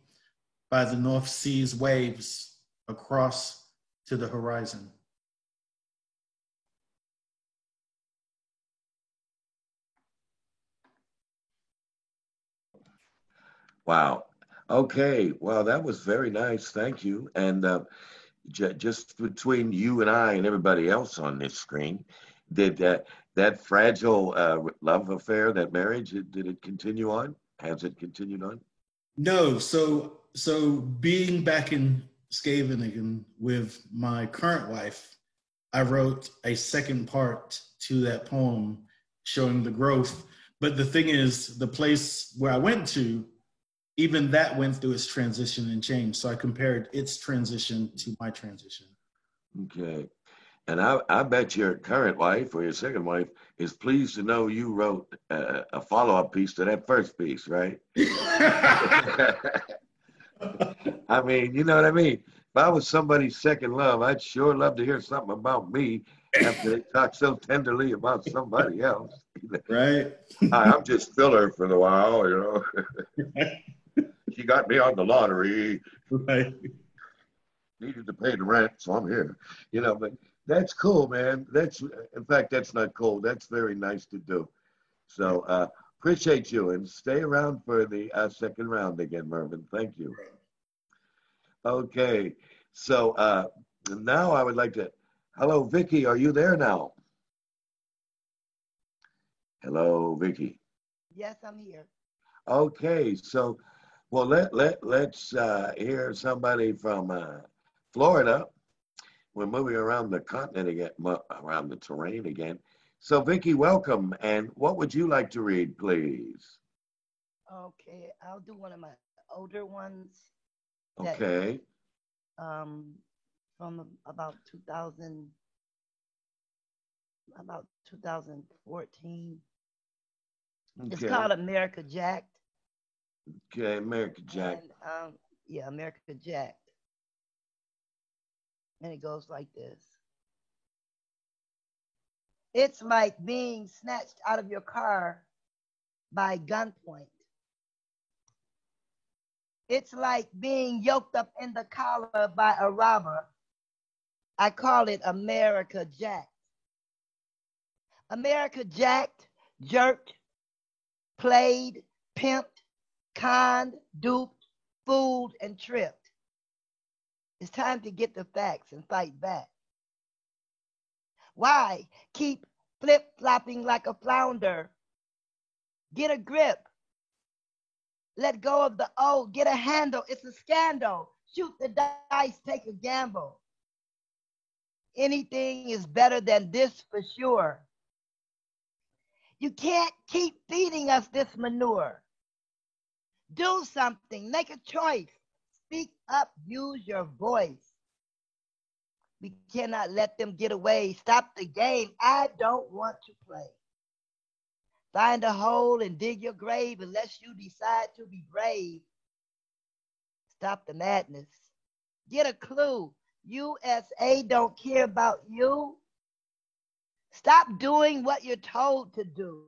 by the North Sea's waves across to the horizon. Wow. Okay. Well, that was very nice. Thank you. And uh, j- just between you and I and everybody else on this screen, did that that fragile uh, love affair, that marriage, did it continue on? Has it continued on? No. So so being back in Scheveningen with my current wife, I wrote a second part to that poem showing the growth. But the thing is, the place where I went to, even that went through its transition and change. So I compared its transition to my transition. Okay. And I, I bet your current wife or your second wife is pleased to know you wrote uh, a follow up piece to that first piece, right? I mean, you know what I mean? If I was somebody's second love, I'd sure love to hear something about me after they talk so tenderly about somebody else. right. Hi, I'm just filler for the while, you know. She got me on the lottery. Right. Needed to pay the rent, so I'm here. You know, but that's cool, man. That's in fact, that's not cool. That's very nice to do. So uh, appreciate you and stay around for the uh, second round again, Mervin. Thank you. Okay, so uh, now I would like to. Hello, Vicky. Are you there now? Hello, Vicky. Yes, I'm here. Okay, so well let let let's uh, hear somebody from uh, Florida. We're moving around the continent again, around the terrain again. So, Vicky, welcome. And what would you like to read, please? Okay, I'll do one of my older ones. Okay. Um, from about 2000, about 2014. Okay. It's called America Jacked. Okay, America Jack. Um, yeah, America Jack. And it goes like this. It's like being snatched out of your car by gunpoint. It's like being yoked up in the collar by a robber. I call it America jacked. America jacked, jerked, played, pimped, conned, duped, fooled, and tripped. It's time to get the facts and fight back. Why keep flip flopping like a flounder? Get a grip. Let go of the old. Get a handle. It's a scandal. Shoot the dice. Take a gamble. Anything is better than this for sure. You can't keep feeding us this manure. Do something. Make a choice. Speak up. Use your voice. We cannot let them get away. Stop the game. I don't want to play. Find a hole and dig your grave unless you decide to be brave. Stop the madness. Get a clue. USA don't care about you. Stop doing what you're told to do.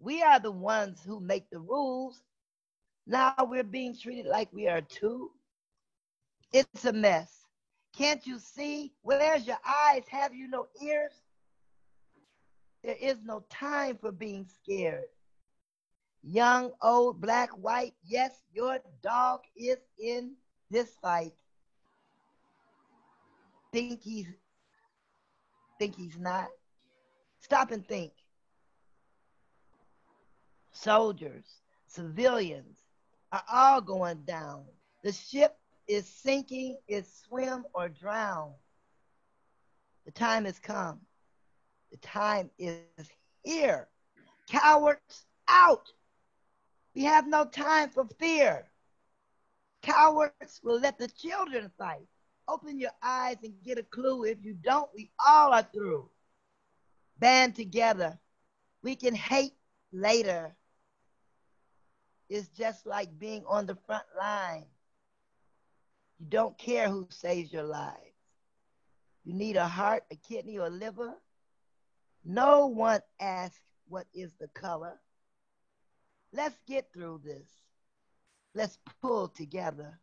We are the ones who make the rules. Now we're being treated like we are too. It's a mess. Can't you see? Where's your eyes? Have you no ears? There is no time for being scared. Young, old, black, white, yes, your dog is in this fight. Think he's think he's not. Stop and think. Soldiers, civilians are all going down. The ship is sinking, is swim or drown. The time has come. The time is here. Cowards out. We have no time for fear. Cowards will let the children fight. Open your eyes and get a clue. If you don't, we all are through. Band together. We can hate later. It's just like being on the front line. You don't care who saves your lives. You need a heart, a kidney, or a liver. No one asks what is the color. Let's get through this. Let's pull together.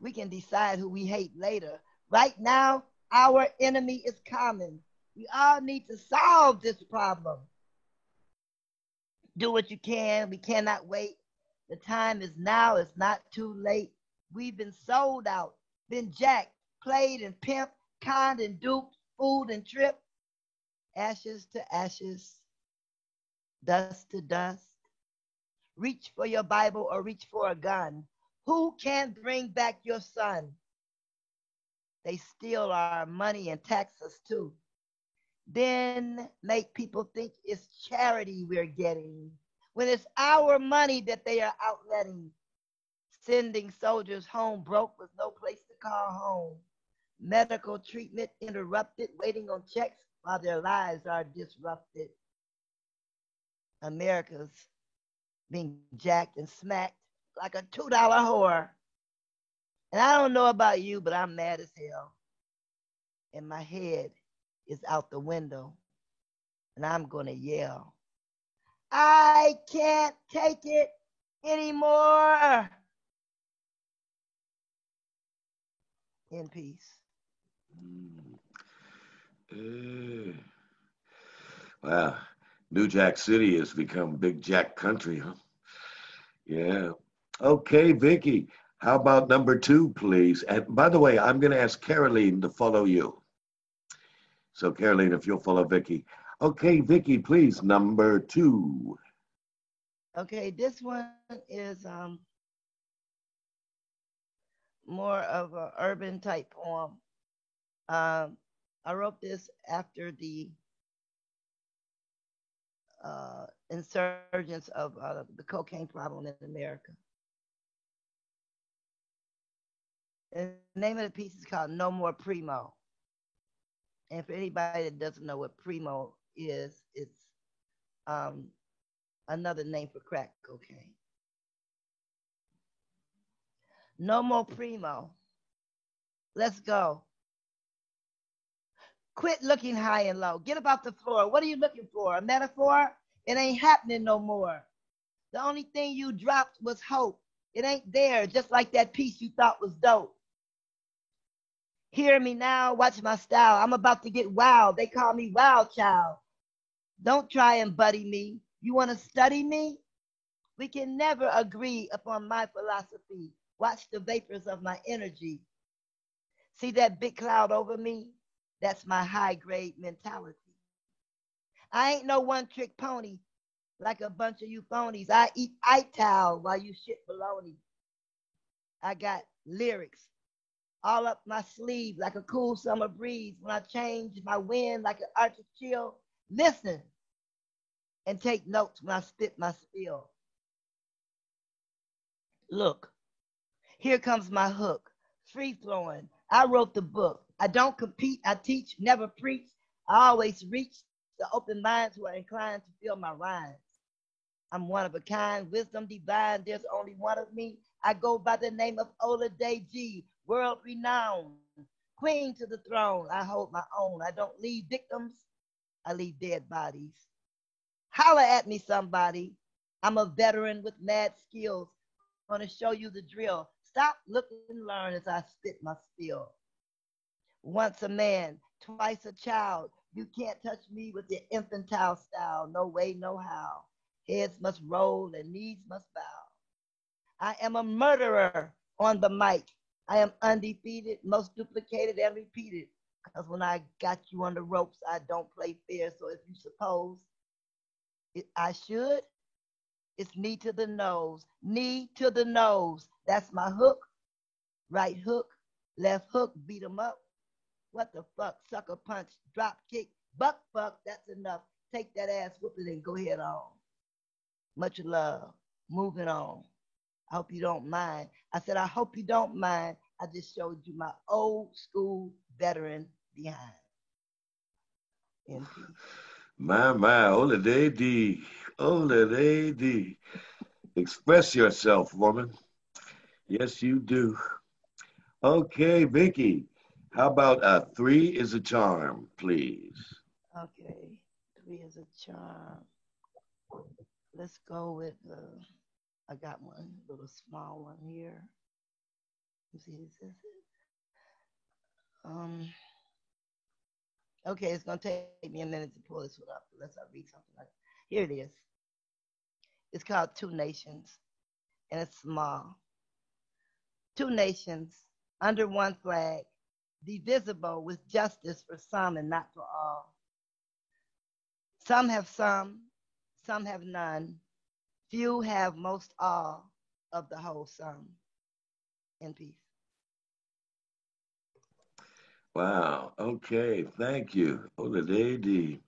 We can decide who we hate later. Right now, our enemy is common. We all need to solve this problem. Do what you can. We cannot wait. The time is now. It's not too late. We've been sold out, been jacked, played and pimped, conned and duped, fooled and tripped. Ashes to ashes, dust to dust. Reach for your Bible or reach for a gun. Who can bring back your son? They steal our money and tax us too. Then make people think it's charity we're getting when it's our money that they are outletting sending soldiers home broke with no place to call home. medical treatment interrupted, waiting on checks while their lives are disrupted. America's being jacked and smacked like a $2 whore. And I don't know about you, but I'm mad as hell. And my head is out the window. And I'm going to yell. I can't take it anymore. In peace. Uh, wow. New Jack City has become Big Jack Country, huh? Yeah. Okay, Vicky. How about number two, please? And by the way, I'm going to ask Caroline to follow you. So, Caroline, if you'll follow Vicky. Okay, Vicky, please, number two. Okay, this one is um more of an urban type poem. Um, I wrote this after the uh, insurgence of uh, the cocaine problem in America. And the name of the piece is called No More Primo. And for anybody that doesn't know what primo is, it's um, another name for crack cocaine. No more primo. Let's go. Quit looking high and low. Get off the floor. What are you looking for? A metaphor? It ain't happening no more. The only thing you dropped was hope. It ain't there, just like that piece you thought was dope. Hear me now, watch my style. I'm about to get wild. They call me Wild Child. Don't try and buddy me. You want to study me? We can never agree upon my philosophy. Watch the vapors of my energy. See that big cloud over me? That's my high grade mentality. I ain't no one trick pony like a bunch of you phonies. I eat ital while you shit baloney. I got lyrics all up my sleeve like a cool summer breeze when I change my wind like an arctic chill. Listen and take notes when I spit my spill. Look, here comes my hook, free flowing. I wrote the book. I don't compete, I teach, never preach. I always reach the open minds who are inclined to feel my rhymes. I'm one of a kind, wisdom divine. There's only one of me. I go by the name of Ola Day G, world renowned, queen to the throne. I hold my own. I don't leave victims, I leave dead bodies. Holler at me, somebody. I'm a veteran with mad skills. I'm gonna show you the drill. Stop, look, and learn as I spit my spiel. Once a man, twice a child. You can't touch me with your infantile style. No way, no how. Heads must roll and knees must bow. I am a murderer on the mic. I am undefeated, most duplicated and repeated. Because when I got you on the ropes, I don't play fair. So if you suppose it, I should, it's knee to the nose, knee to the nose. That's my hook. Right hook, left hook, beat 'em up. What the fuck? Sucker punch, drop kick, buck fuck. That's enough. Take that ass whooping and go head on. Much love. Moving on. I hope you don't mind. I said, I hope you don't mind. I just showed you my old school veteran behind. In peace. My, my, Ola D. Ola D. Express yourself, woman. Yes, you do. Okay, Vicky. How about uh, three is a charm, please? Okay, three is a charm. Let's go with, uh, I got one little small one here. Let's see, is this it? Um, okay, it's gonna take me a minute to pull this one up unless I read something like Here it is. It's called Two Nations, and it's small. Two nations under one flag, divisible with justice for some and not for all. Some have some, some have none. Few have most all of the whole sum. In peace. Wow. Okay. Thank you. Ola Day D.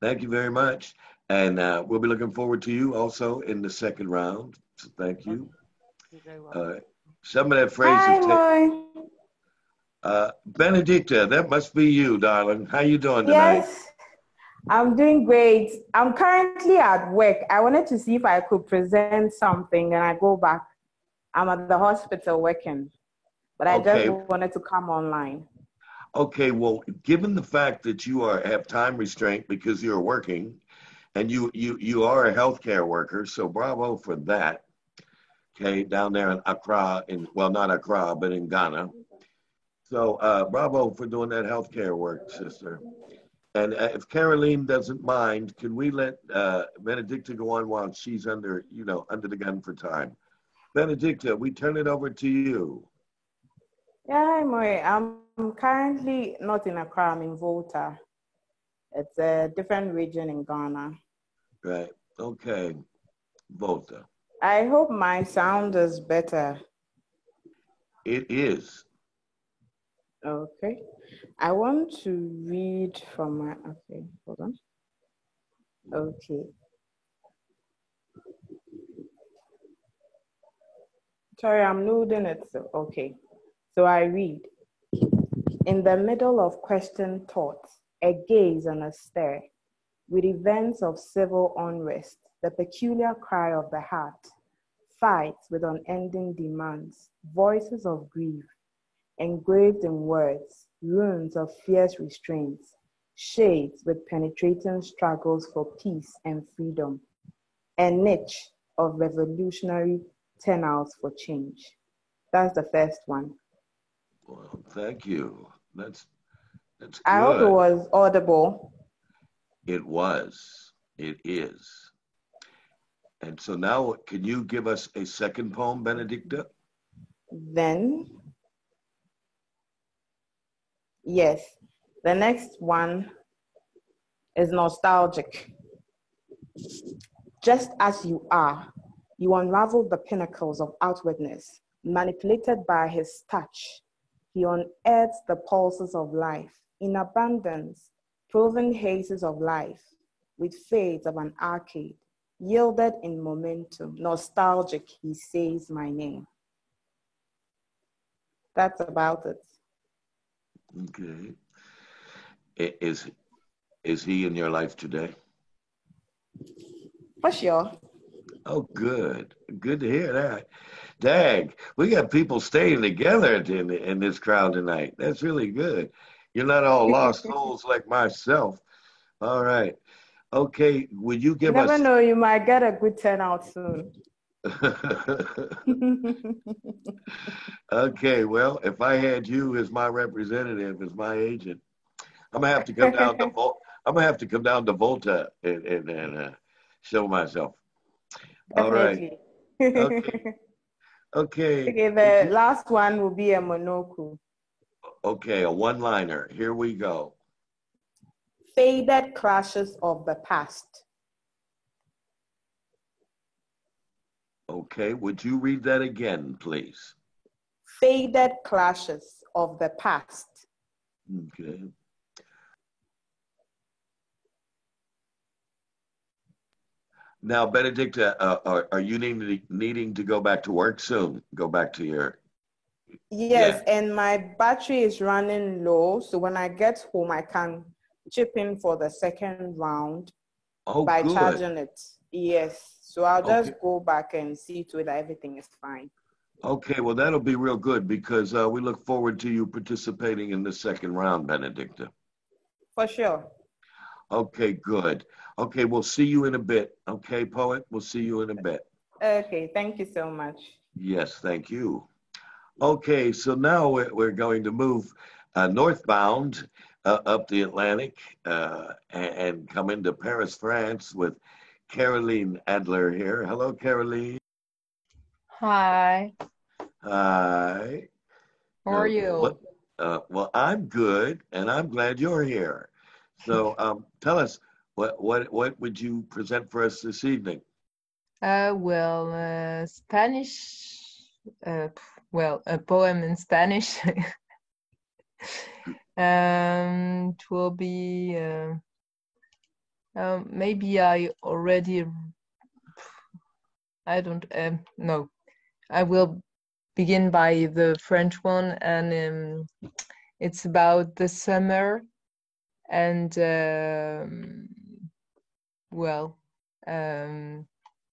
Thank you very much. And uh, we'll be looking forward to you also in the second round. So thank you. You're very welcome. Uh, some of that phrase Hi, is ta- Lauren. Uh, Benedicta, that must be you, darling. How are you doing tonight? Yes, I'm doing great. I'm currently at work. I wanted to see if I could present something and I go back. I'm at the hospital working, but I Okay. just wanted to come online. Okay, well, given the fact that you are have time restraint because you're working, and you you you are a healthcare worker, so bravo for that. Okay, down there in Accra, in well, not Accra, but in Ghana. So uh, bravo for doing that healthcare work, sister. And if Caroline doesn't mind, can we let uh, Benedicta go on while she's under, you know, under the gun for time? Benedicta, we turn it over to you. Yeah, I'm, I'm currently not in Accra, I'm in Volta. It's a different region in Ghana. Right. Okay. Volta. I hope my sound is better. It is. Okay. I want to read from my, okay, hold on. Okay. Sorry, I'm loading it. So, okay. So I read. In the middle of questioned thoughts, a gaze and a stare, with events of civil unrest, the peculiar cry of the heart, fights with unending demands, voices of grief, engraved in words, runes of fierce restraints, shades with penetrating struggles for peace and freedom, a niche of revolutionary turnouts for change. That's the first one. Well, thank you. That's that's good. I hope it was audible. It was. It is. And so now, can you give us a second poem, Benedicta? Then, yes, the next one is nostalgic. Just as you are, you unravel the pinnacles of outwardness, manipulated by his touch. He unearths the pulses of life in abundance, proven hazes of life with fades of an arcade, yielded in momentum, nostalgic, he says my name. That's about it. Okay. Is is he in your life today? For sure. Oh, good. Good to hear that. Dag, we got people staying together in, in this crowd tonight. That's really good. You're not all lost souls like myself. All right. Okay. Would you You give never us? know, you might get a good turnout soon. okay. Well, if I had you as my representative, as my agent, I'm gonna have to come down to Vol- I'm gonna have to come down to Volta and and, and uh, show myself. All right. Okay. Okay. okay, the last one will be a monoku. Okay, a one-liner. Here we go. Faded clashes of the past. Okay, would you read that again, please? Faded clashes of the past. Okay. Now, Benedicta, uh, are, are you needing, needing to go back to work soon? Go back to your, Yes, and my battery is running low. So when I get home, I can chip in for the second round oh, by good. charging it. Yes. So I'll just Okay. go back and see to it that everything is fine. Okay, well, that'll be real good because uh, we look forward to you participating in the second round, Benedicta. For sure. Okay, good. Okay, we'll see you in a bit. Okay, poet, we'll see you in a bit. Okay, thank you so much. Yes, thank you. Okay, so now we're, we're going to move uh, northbound uh, up the Atlantic uh, and, and come into Paris, France with Caroline Adler here. Hello, Caroline. Hi, Hi. how are you? what- uh, well, I'm good, and I'm glad you're here. So, um, tell us what what what would you present for us this evening? Uh, well, uh, Spanish, uh, well, a poem in Spanish. Um, it will be, uh, um, maybe I already, I don't, um, no, I will begin by the French one, and um, it's about the summer and um, well, um,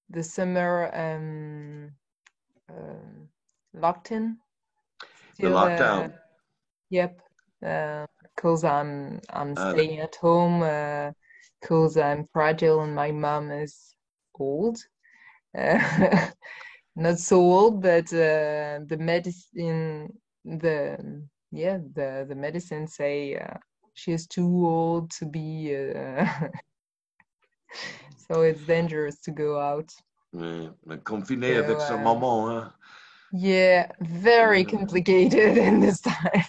the summer um, um locked in. The Still, lockdown. uh, yep, because I'm I'm Uh, staying at home because I'm fragile and my mom is old. Uh, not so old, but uh, the medicine, the yeah, the the medicine say uh, she is too old to be. So it's dangerous to go out. Mais confiné So, avec sa uh, maman, hein? Yeah, very Mm. complicated in this time.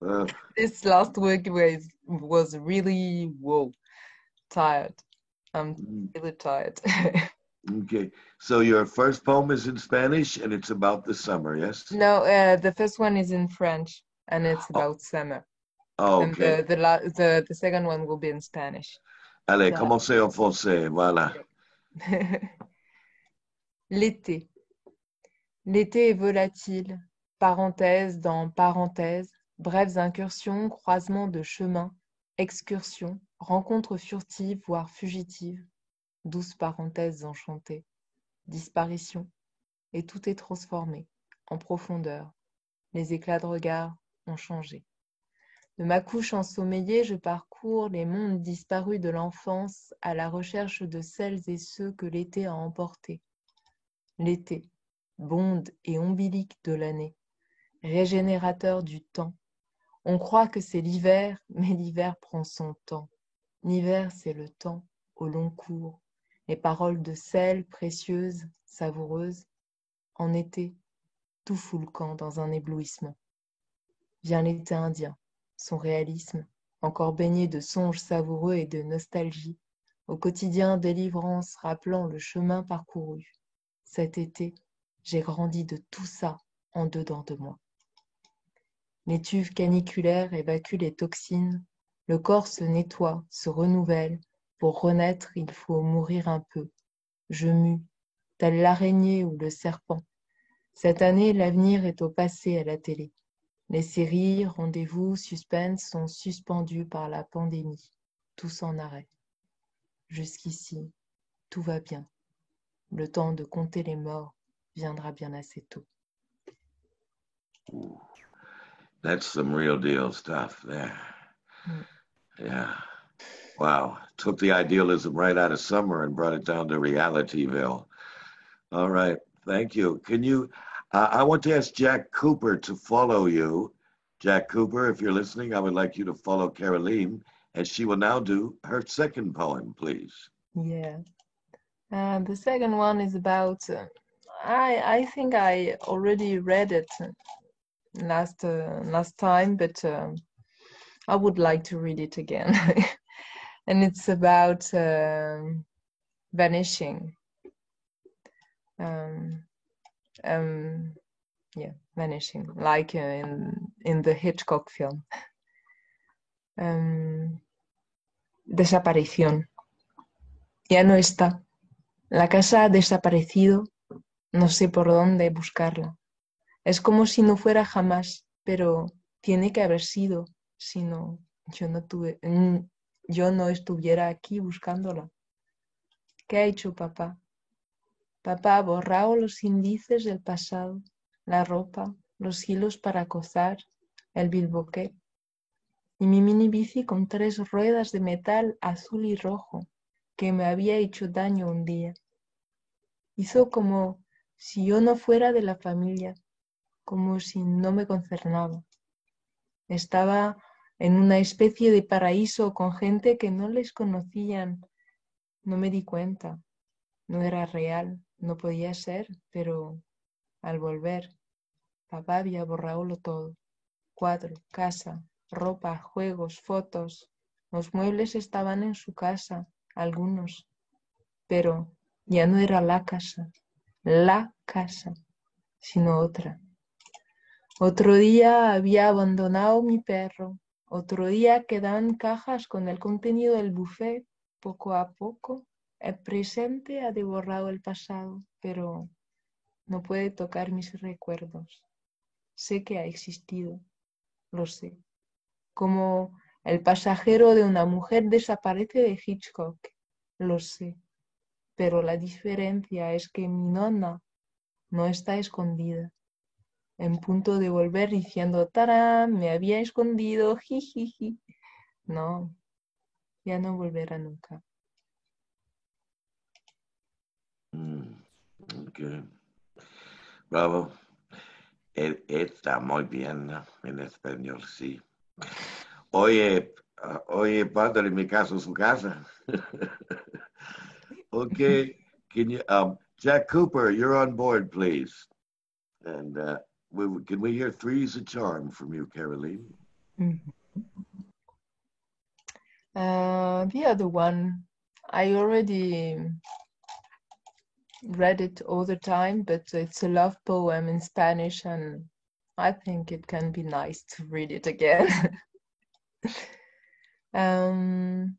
Uh, This last week was was really whoa, tired. I'm mm, really tired. okay. So your first poem is in Spanish and it's about the summer, yes? No, uh, the first one is in French and it's Oh. about summer. Oh, And the the, la the the second one will be in Spanish. Allez, commencez en français, voilà. L'été. L'été est volatile, parenthèse dans parenthèse, brèves incursions, croisements de chemins, excursions, rencontres furtives, voire fugitives, douces parenthèses enchantées, disparitions, et tout est transformé, en profondeur. Les éclats de regard ont changé. De ma couche ensommeillée, je parcours les mondes disparus de l'enfance à la recherche de celles et ceux que l'été a emportés. L'été, bonde et ombilique de l'année, régénérateur du temps. On croit que c'est l'hiver, mais l'hiver prend son temps. L'hiver, c'est le temps au long cours. Les paroles de sel précieuses, savoureuses. En été, tout fout dans un éblouissement. Vient l'été indien, son réalisme, encore baigné de songes savoureux et de nostalgie, au quotidien délivrance rappelant le chemin parcouru. Cet été, j'ai grandi de tout ça en dedans de moi. L'étuve caniculaire évacue les toxines, le corps se nettoie, se renouvelle. Pour renaître, il faut mourir un peu. Je mue, telle l'araignée ou le serpent. Cette année, l'avenir est au passé à la télé. Les séries, rendez-vous, suspense sont suspendus par la pandémie. Tous en arrêt. Jusqu'ici, tout va bien. Le temps de compter les morts viendra bien assez tôt. Ooh, that's some real deal stuff there. Mm. Yeah. Wow. Took the idealism right out of summer and brought it down to realityville. All right. Thank you. Can you, uh, I want to ask Jack Cooper to follow you. Jack Cooper, if you're listening, I would like you to follow Caroline, and she will now do her second poem, please. Yeah. Uh, the second one is about. Uh, I I think I already read it last uh, last time, but um, I would like to read it again. and it's about um, vanishing. Um, um, yeah, vanishing, like uh, in in the Hitchcock film. Um, desaparición. Ya no está. La casa ha desaparecido. No sé por dónde buscarla. Es como si no fuera jamás, pero tiene que haber sido, si no, yo no tuve, yo no estuviera aquí buscándola. ¿Qué ha hecho papá? Papá ha borrado los índices del pasado, la ropa, los hilos para cozar, el bilboquet y mi mini bici con tres ruedas de metal azul y rojo que me había hecho daño un día. Hizo como si yo no fuera de la familia, como si no me concernaba. Estaba en una especie de paraíso con gente que no les conocían. No me di cuenta. No era real, no podía ser, pero al volver, papá había borrado todo. Cuadro, casa, ropa, juegos, fotos. Los muebles estaban en su casa, algunos, pero ya no era la casa, la casa, sino otra. Otro día había abandonado mi perro, otro día quedaban cajas con el contenido del buffet. Poco a poco, el presente ha devorado el pasado, pero no puede tocar mis recuerdos. Sé que ha existido, lo sé. Como el pasajero de una mujer desaparece de Hitchcock, lo sé. Pero la diferencia es que mi nona no está escondida. En punto de volver diciendo, ¡tarán! Me había escondido, jijiji. No, ya no volverá nunca. Ok. Bravo. Está muy bien en español, sí. Oye, ah, oye, padre, mi casa, su casa. okay, can you, um, Jack Cooper, you're on board, please. And uh, we, can we hear Three's a Charm from you, Caroline? Uh, the other one, I already read it all the time, but it's a love poem in Spanish, and I think it can be nice to read it again. um,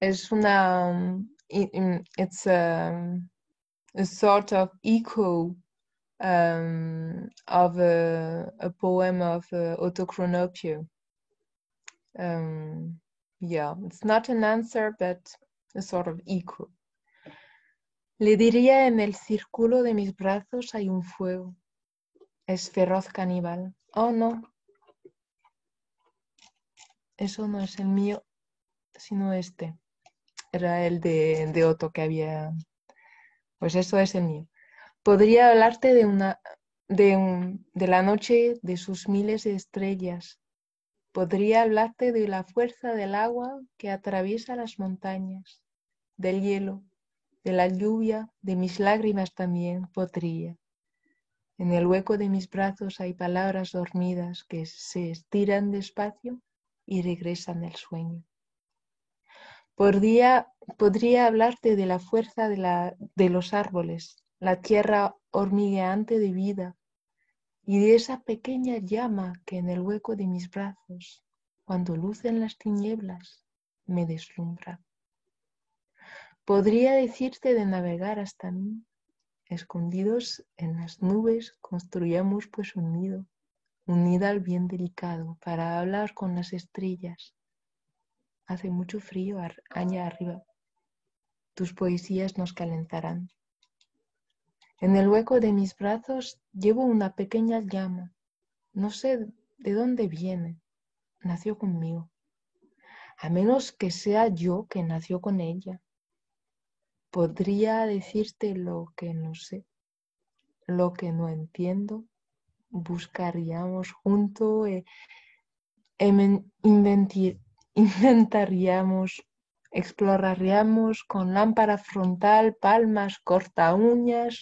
es una, it's a, a sort of echo um, of a, a poem of uh. Um, yeah, it's not an answer, but a sort of echo. Le diría en el círculo de mis brazos hay un fuego. Es feroz caníbal. Oh, no. Eso no es el mío, sino este. Era el de, de Otto que había. Pues eso es el mío. Podría hablarte de una, de un- de la noche de sus miles de estrellas. Podría hablarte de la fuerza del agua que atraviesa las montañas, del hielo, de la lluvia, de mis lágrimas también podría. En el hueco de mis brazos hay palabras dormidas que se estiran despacio y regresan del sueño. Podría, podría hablarte de la fuerza de, la, de los árboles, la tierra hormigueante de vida, y de esa pequeña llama que en el hueco de mis brazos, cuando lucen las tinieblas, me deslumbra. Podría decirte de navegar hasta mí, escondidos en las nubes, construyamos pues un nido, un nido al bien delicado, para hablar con las estrellas. Hace mucho frío allá arriba. Tus poesías nos calentarán. En el hueco de mis brazos llevo una pequeña llama. No sé de dónde viene. Nació conmigo. A menos que sea yo que nació con ella. Podría decirte lo que no sé, lo que no entiendo. Buscaríamos junto, e, emen- inventi- inventaríamos, exploraríamos con lámpara frontal, palmas, corta uñas,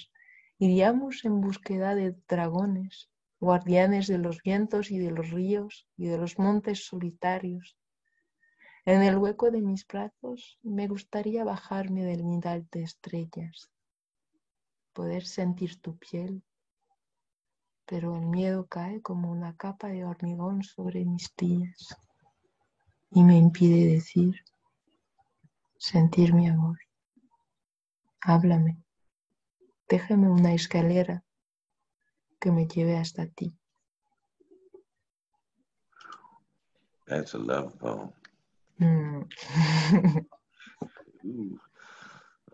iríamos en búsqueda de dragones, guardianes de los vientos y de los ríos y de los montes solitarios. En el hueco de mis brazos me gustaría bajarme del nidal de estrellas, poder sentir tu piel, pero el miedo cae como una capa de hormigón sobre mis días y me impide decir, sentir mi amor. Háblame, déjame una escalera que me lleve hasta ti. Mm.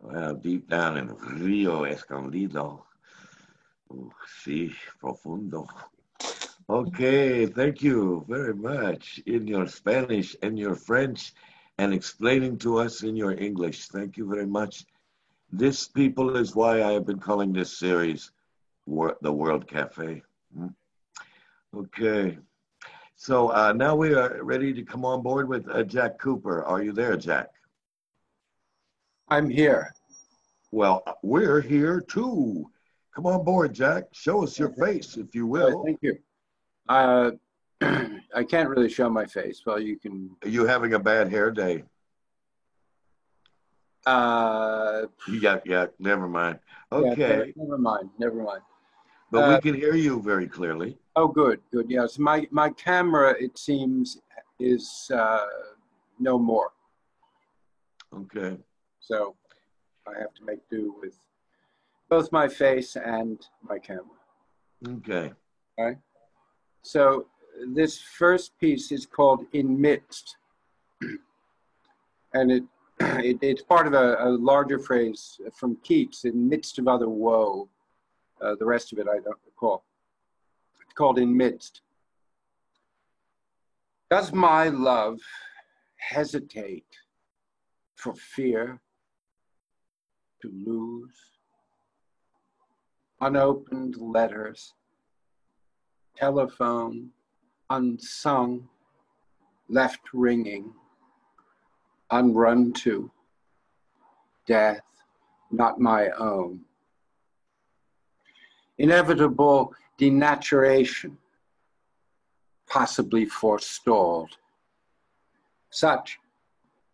Well, deep down in Rio Escondido. Ooh, sí, profundo. Okay, thank you very much in your Spanish and your French and explaining to us in your English. Thank you very much. This, people, is why I have been calling this series the World Cafe. Hmm? Okay. So uh, now we are ready to come on board with uh, Jack Cooper. Are you there, Jack? I'm here. Well, we're here too. Come on board, Jack. Show us your face, if you will. thank you. Uh, I can't really show my face. Well, you can. Are you having a bad hair day? Uh, Yeah, yeah, never mind. yeah, Okay, never mind. Never mind. But we uh, can hear you very clearly. Oh, good, good. Yes, my my camera, it seems, is uh, no more. Okay, So I have to make do with both my face and my camera. Okay. All right. So this first piece is called In Midst. and it, it it's part of a, a, larger phrase from Keats, in midst of other woe. Uh, the rest of it I don't recall. It's called In Midst. Does my love hesitate for fear to lose? Unopened letters, telephone, unsung, left ringing, unrun to, death, not my own. Inevitable denaturation, possibly forestalled. Such,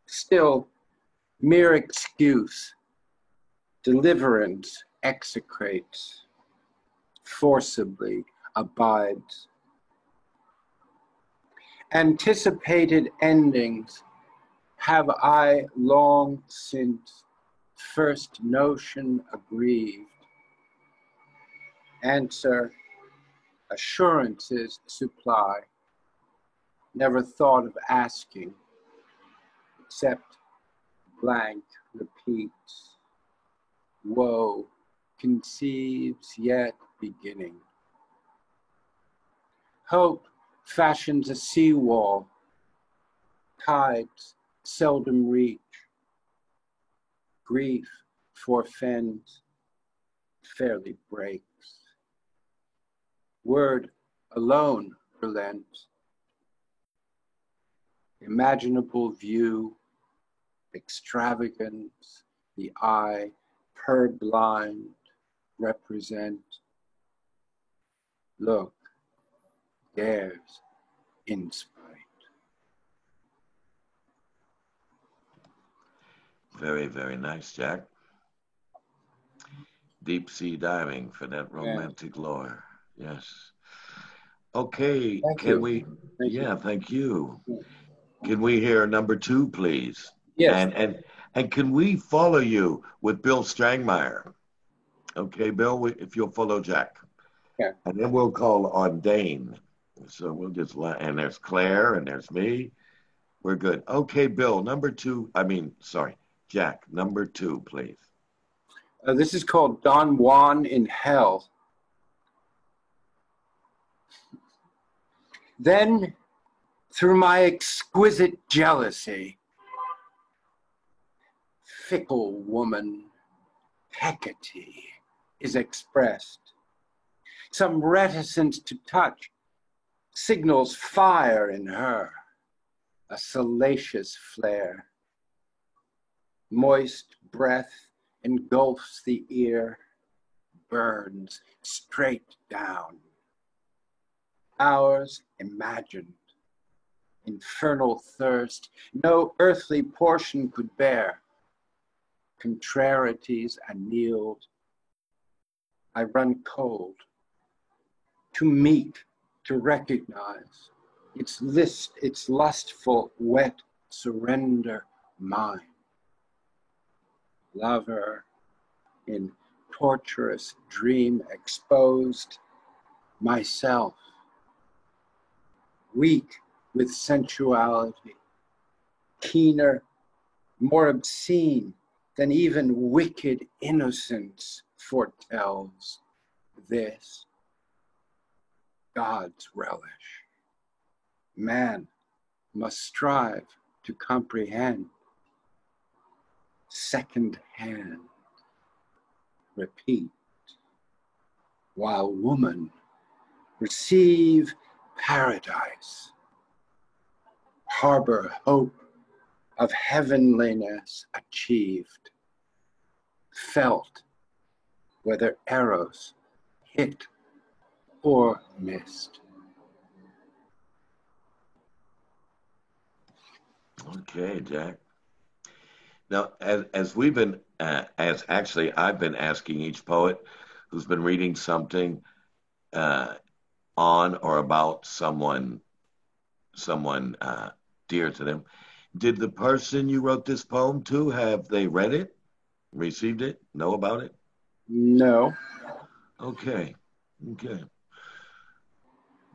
still, mere excuse, deliverance execrates, forcibly abides. Anticipated endings have I long since first notion aggrieved. Answer, assurances supply, never thought of asking, except blank repeats. Woe conceives yet beginning. Hope fashions a seawall, tides seldom reach. Grief forfends, fairly breaks. Word alone relents. Imaginable view, extravagance, the eye purblind represent. Look, there's inspiration. Very, very nice, Jack. Deep sea diving for that romantic yeah. lore. Yes. Okay, thank can you. we? Thank yeah, you. thank you. Can we hear number two, please? Yes. And and and can we follow you with Bill Strangmeyer? Okay, Bill, if you'll follow Jack. Yeah. And then we'll call on Dane. So we'll just let, and there's Claire and there's me. We're good. Okay, Bill, number two. I mean, sorry, Jack, number two, please. Uh, this is called Don Juan in Hell. Then, through my exquisite jealousy, fickle woman, Hecate, is expressed. Some reticence to touch signals fire in her, a salacious flare. Moist breath engulfs the ear, burns straight down. Hours imagined, infernal thirst, no earthly portion could bear. Contrarieties annealed, I run cold. To meet, to recognize, its list, its lustful, wet surrender mine lover in torturous dream exposed myself weak with sensuality keener more obscene than even wicked innocence foretells this god's relish man must strive to comprehend second hand. Repeat. While woman receive paradise, harbor hope of heavenliness achieved, felt whether arrows hit or missed. Okay, Jack. Now, as, as we've been, uh, as actually I've been asking each poet who's been reading something uh, on or about someone, someone uh, dear to them, did the person you wrote this poem to have they read it, received it, know about it? No. Okay. Okay.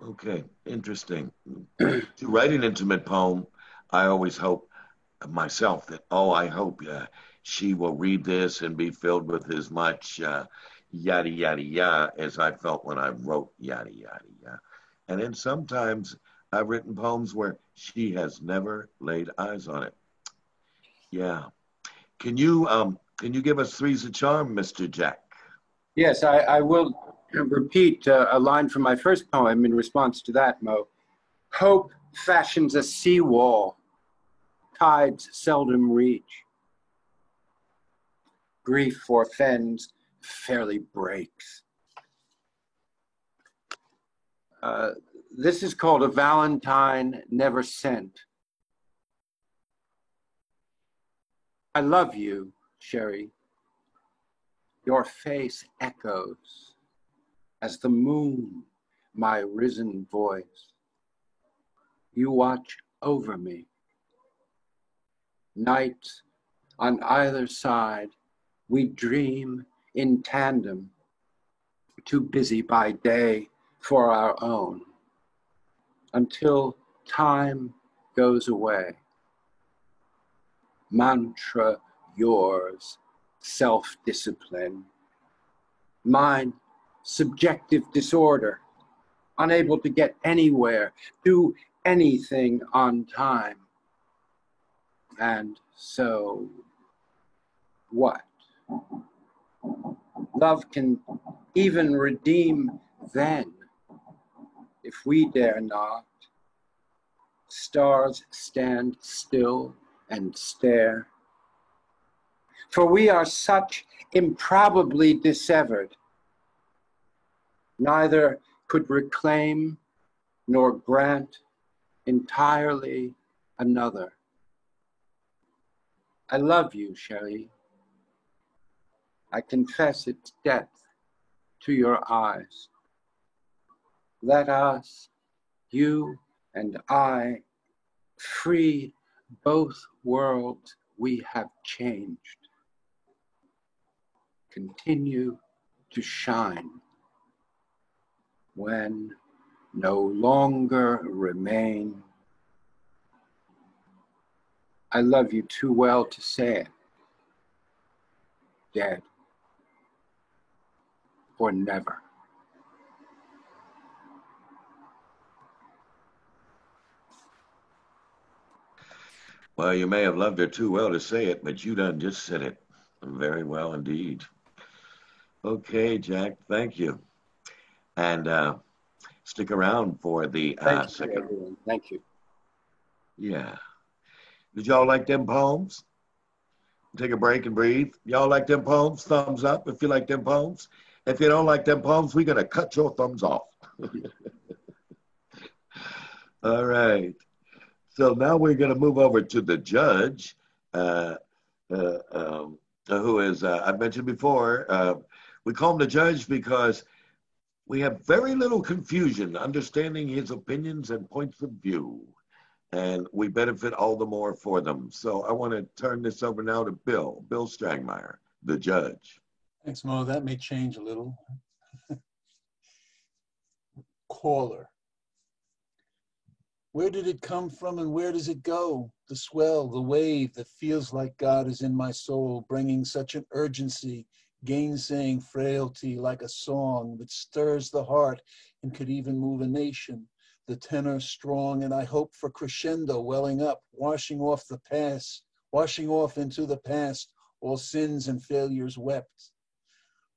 Okay. Interesting. to write an intimate poem, I always hope myself that, oh, I hope uh, she will read this and be filled with as much uh, yada, yada, yada as I felt when I wrote yada, yada, yada. And then sometimes I've written poems where she has never laid eyes on it. Yeah. Can you um can you give us three's a charm, Mr. Jack? Yes, I, I will repeat uh, a line from my first poem in response to that, Mo. Hope fashions a seawall tides seldom reach. Grief forfends, fairly breaks. Uh, this is called a Valentine never sent. I love you, Sherry. Your face echoes as the moon, my risen voice. You watch over me. Nights on either side, we dream in tandem, too busy by day for our own, until time goes away. Mantra yours, self discipline. Mine, subjective disorder, unable to get anywhere, do anything on time. And so, what? Love can even redeem then, if we dare not. Stars stand still and stare. For we are such improbably dissevered, neither could reclaim nor grant entirely another. I love you, Sherry. I confess its depth to your eyes. Let us, you and I, free both worlds we have changed, continue to shine when no longer remain. I love you too well to say it. Dead or never. Well, you may have loved her too well to say it, but you done just said it very well indeed. Okay, Jack, thank you. And uh, stick around for the uh, Thank you, second. everyone. Thank you. Yeah. Did y'all like them poems? Take a break and breathe. Y'all like them poems? Thumbs up if you like them poems. If you don't like them palms, we're going to cut your thumbs off. All right. So now we're going to move over to the judge, uh, uh, um, who is, uh, I mentioned before, uh, we call him the judge because we have very little confusion understanding his opinions and points of view. And we benefit all the more for them. So I want to turn this over now to Bill, Bill Strangmeyer, the judge. Thanks, Mo. That may change a little. Caller. Where did it come from and where does it go? The swell, the wave that feels like God is in my soul, bringing such an urgency, gainsaying frailty like a song that stirs the heart and could even move a nation. The tenor strong, and I hope for crescendo welling up, washing off the past, washing off into the past all sins and failures wept.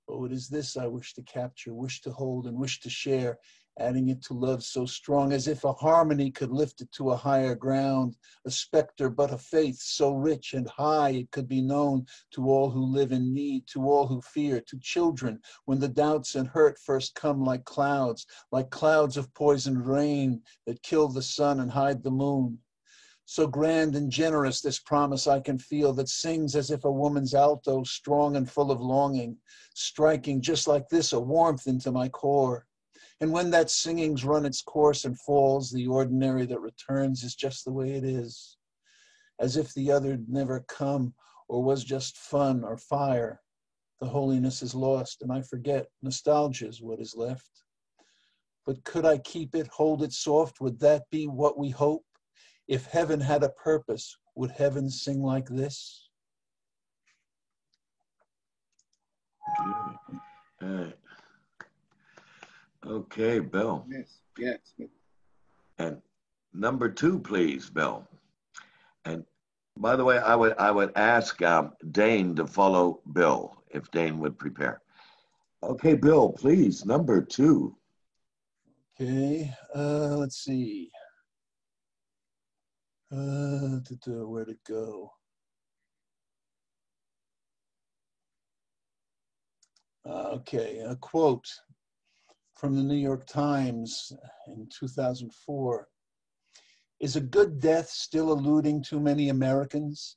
Oh, it is this I wish to capture, wish to hold, and wish to share, adding it to love so strong as if a harmony could lift it to a higher ground, a specter but a faith so rich and high it could be known to all who live in need, to all who fear, to children when the doubts and hurt first come like clouds, like clouds of poisoned rain that kill the sun and hide the moon. So grand and generous this promise I can feel that sings as if a woman's alto, strong and full of longing, striking just like this a warmth into my core. And when that singing's run its course and falls, the ordinary that returns is just the way it is, as if the other'd never come or was just fun or fire. The holiness is lost, and I forget. Nostalgia is what is left. But could I keep it, hold it soft? Would that be what we hope? If heaven had a purpose, would heaven sing like this? All right. Okay, Bill. Yes, yes. And number two, please, Bill. And by the way, I would I would ask um, Dane to follow Bill if Dane would prepare. Okay, Bill, please, number two. Okay, uh, let's see. Uh, where to go? Uh, okay, a quote from the New York Times in 2004. Is a good death still eluding too many Americans?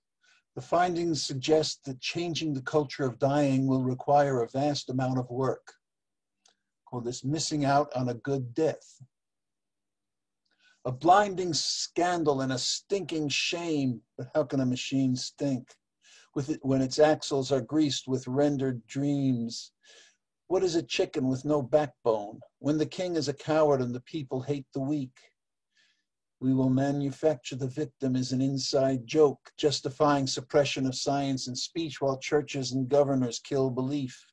The findings suggest that changing the culture of dying will require a vast amount of work. Call this missing out on a good death. A blinding scandal and a stinking shame, but how can a machine stink? It, when its axles are greased with rendered dreams. What is a chicken with no backbone? When the king is a coward and the people hate the weak. We will manufacture the victim as an inside joke, justifying suppression of science and speech while churches and governors kill belief.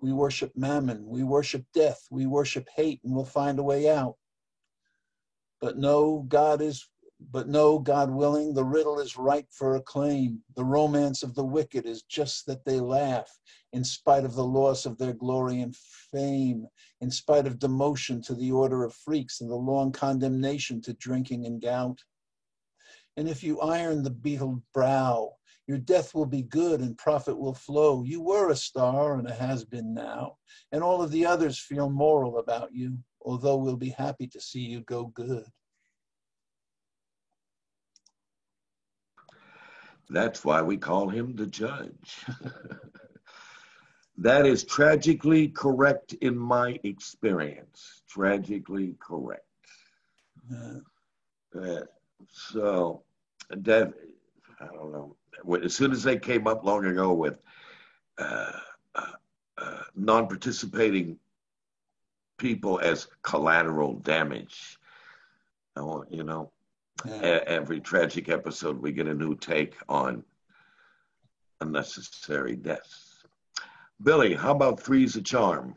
We worship mammon, we worship death, we worship hate, and we'll find a way out. But no, God is but no, God willing, the riddle is ripe for acclaim. The romance of the wicked is just that they laugh, in spite of the loss of their glory and fame, in spite of demotion to the order of freaks and the long condemnation to drinking and gout. And if you iron the beetled brow, your death will be good and profit will flow. You were a star and a has been now, and all of the others feel moral about you, although we'll be happy to see you go good. That's why we call him the judge. that is tragically correct in my experience. Tragically correct. Uh, so, that, I don't know. As soon as they came up long ago with uh, uh, uh non participating people as collateral damage, you know, yeah. every tragic episode, we get a new take on unnecessary deaths. Billy, how about Three's a Charm?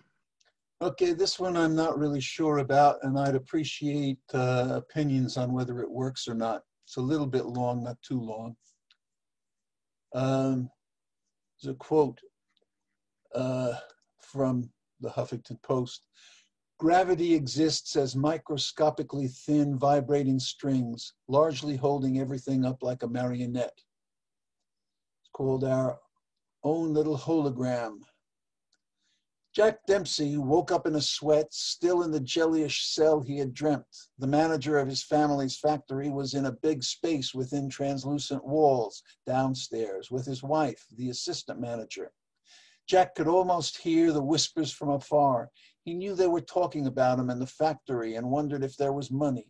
Okay, this one I'm not really sure about, and I'd appreciate uh, opinions on whether it works or not. It's a little bit long, not too long. Um, there's a quote uh, from the Huffington Post. Gravity exists as microscopically thin vibrating strings, largely holding everything up like a marionette. It's called our own little hologram. Jack Dempsey woke up in a sweat, still in the jellyish cell he had dreamt. The manager of his family's factory was in a big space within translucent walls downstairs with his wife, the assistant manager. Jack could almost hear the whispers from afar. He knew they were talking about him in the factory and wondered if there was money.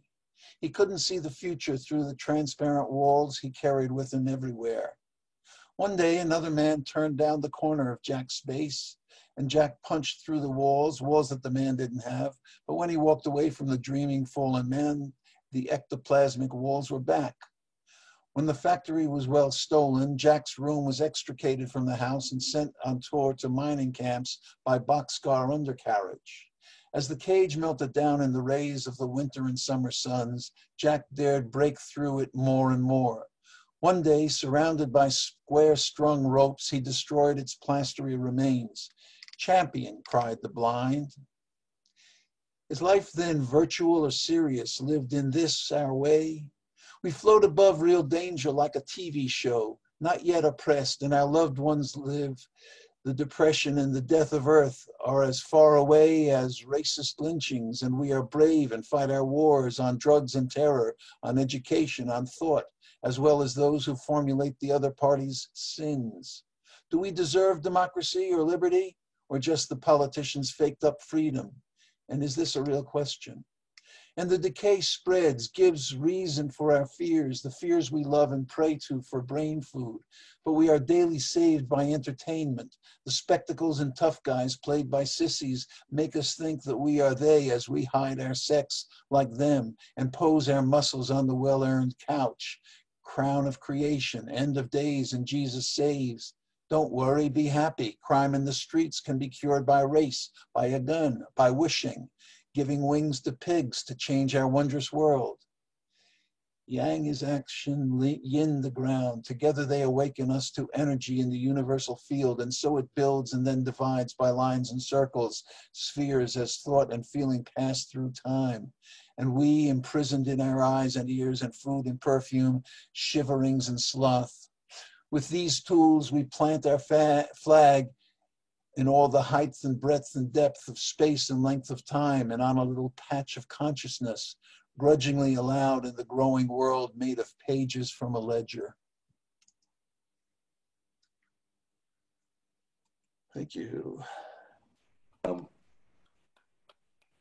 He couldn't see the future through the transparent walls he carried with him everywhere. One day, another man turned down the corner of Jack's space, and Jack punched through the walls, walls that the man didn't have. But when he walked away from the dreaming fallen man, the ectoplasmic walls were back. When the factory was well stolen, Jack's room was extricated from the house and sent on tour to mining camps by boxcar undercarriage. As the cage melted down in the rays of the winter and summer suns, Jack dared break through it more and more. One day, surrounded by square strung ropes, he destroyed its plastery remains. Champion, cried the blind. Is life then virtual or serious, lived in this our way? We float above real danger like a TV show, not yet oppressed, and our loved ones live. The depression and the death of earth are as far away as racist lynchings, and we are brave and fight our wars on drugs and terror, on education, on thought, as well as those who formulate the other party's sins. Do we deserve democracy or liberty, or just the politicians' faked up freedom? And is this a real question? And the decay spreads, gives reason for our fears, the fears we love and pray to for brain food. But we are daily saved by entertainment. The spectacles and tough guys played by sissies make us think that we are they as we hide our sex like them and pose our muscles on the well earned couch. Crown of creation, end of days, and Jesus saves. Don't worry, be happy. Crime in the streets can be cured by race, by a gun, by wishing giving wings to pigs to change our wondrous world. Yang is action, yin the ground. Together they awaken us to energy in the universal field, and so it builds and then divides by lines and circles, spheres as thought and feeling pass through time. And we, imprisoned in our eyes and ears and food and perfume, shiverings and sloth. With these tools, we plant our flag in all the height and breadth and depth of space and length of time and on a little patch of consciousness, grudgingly allowed in the growing world made of pages from a ledger. Thank you. Um,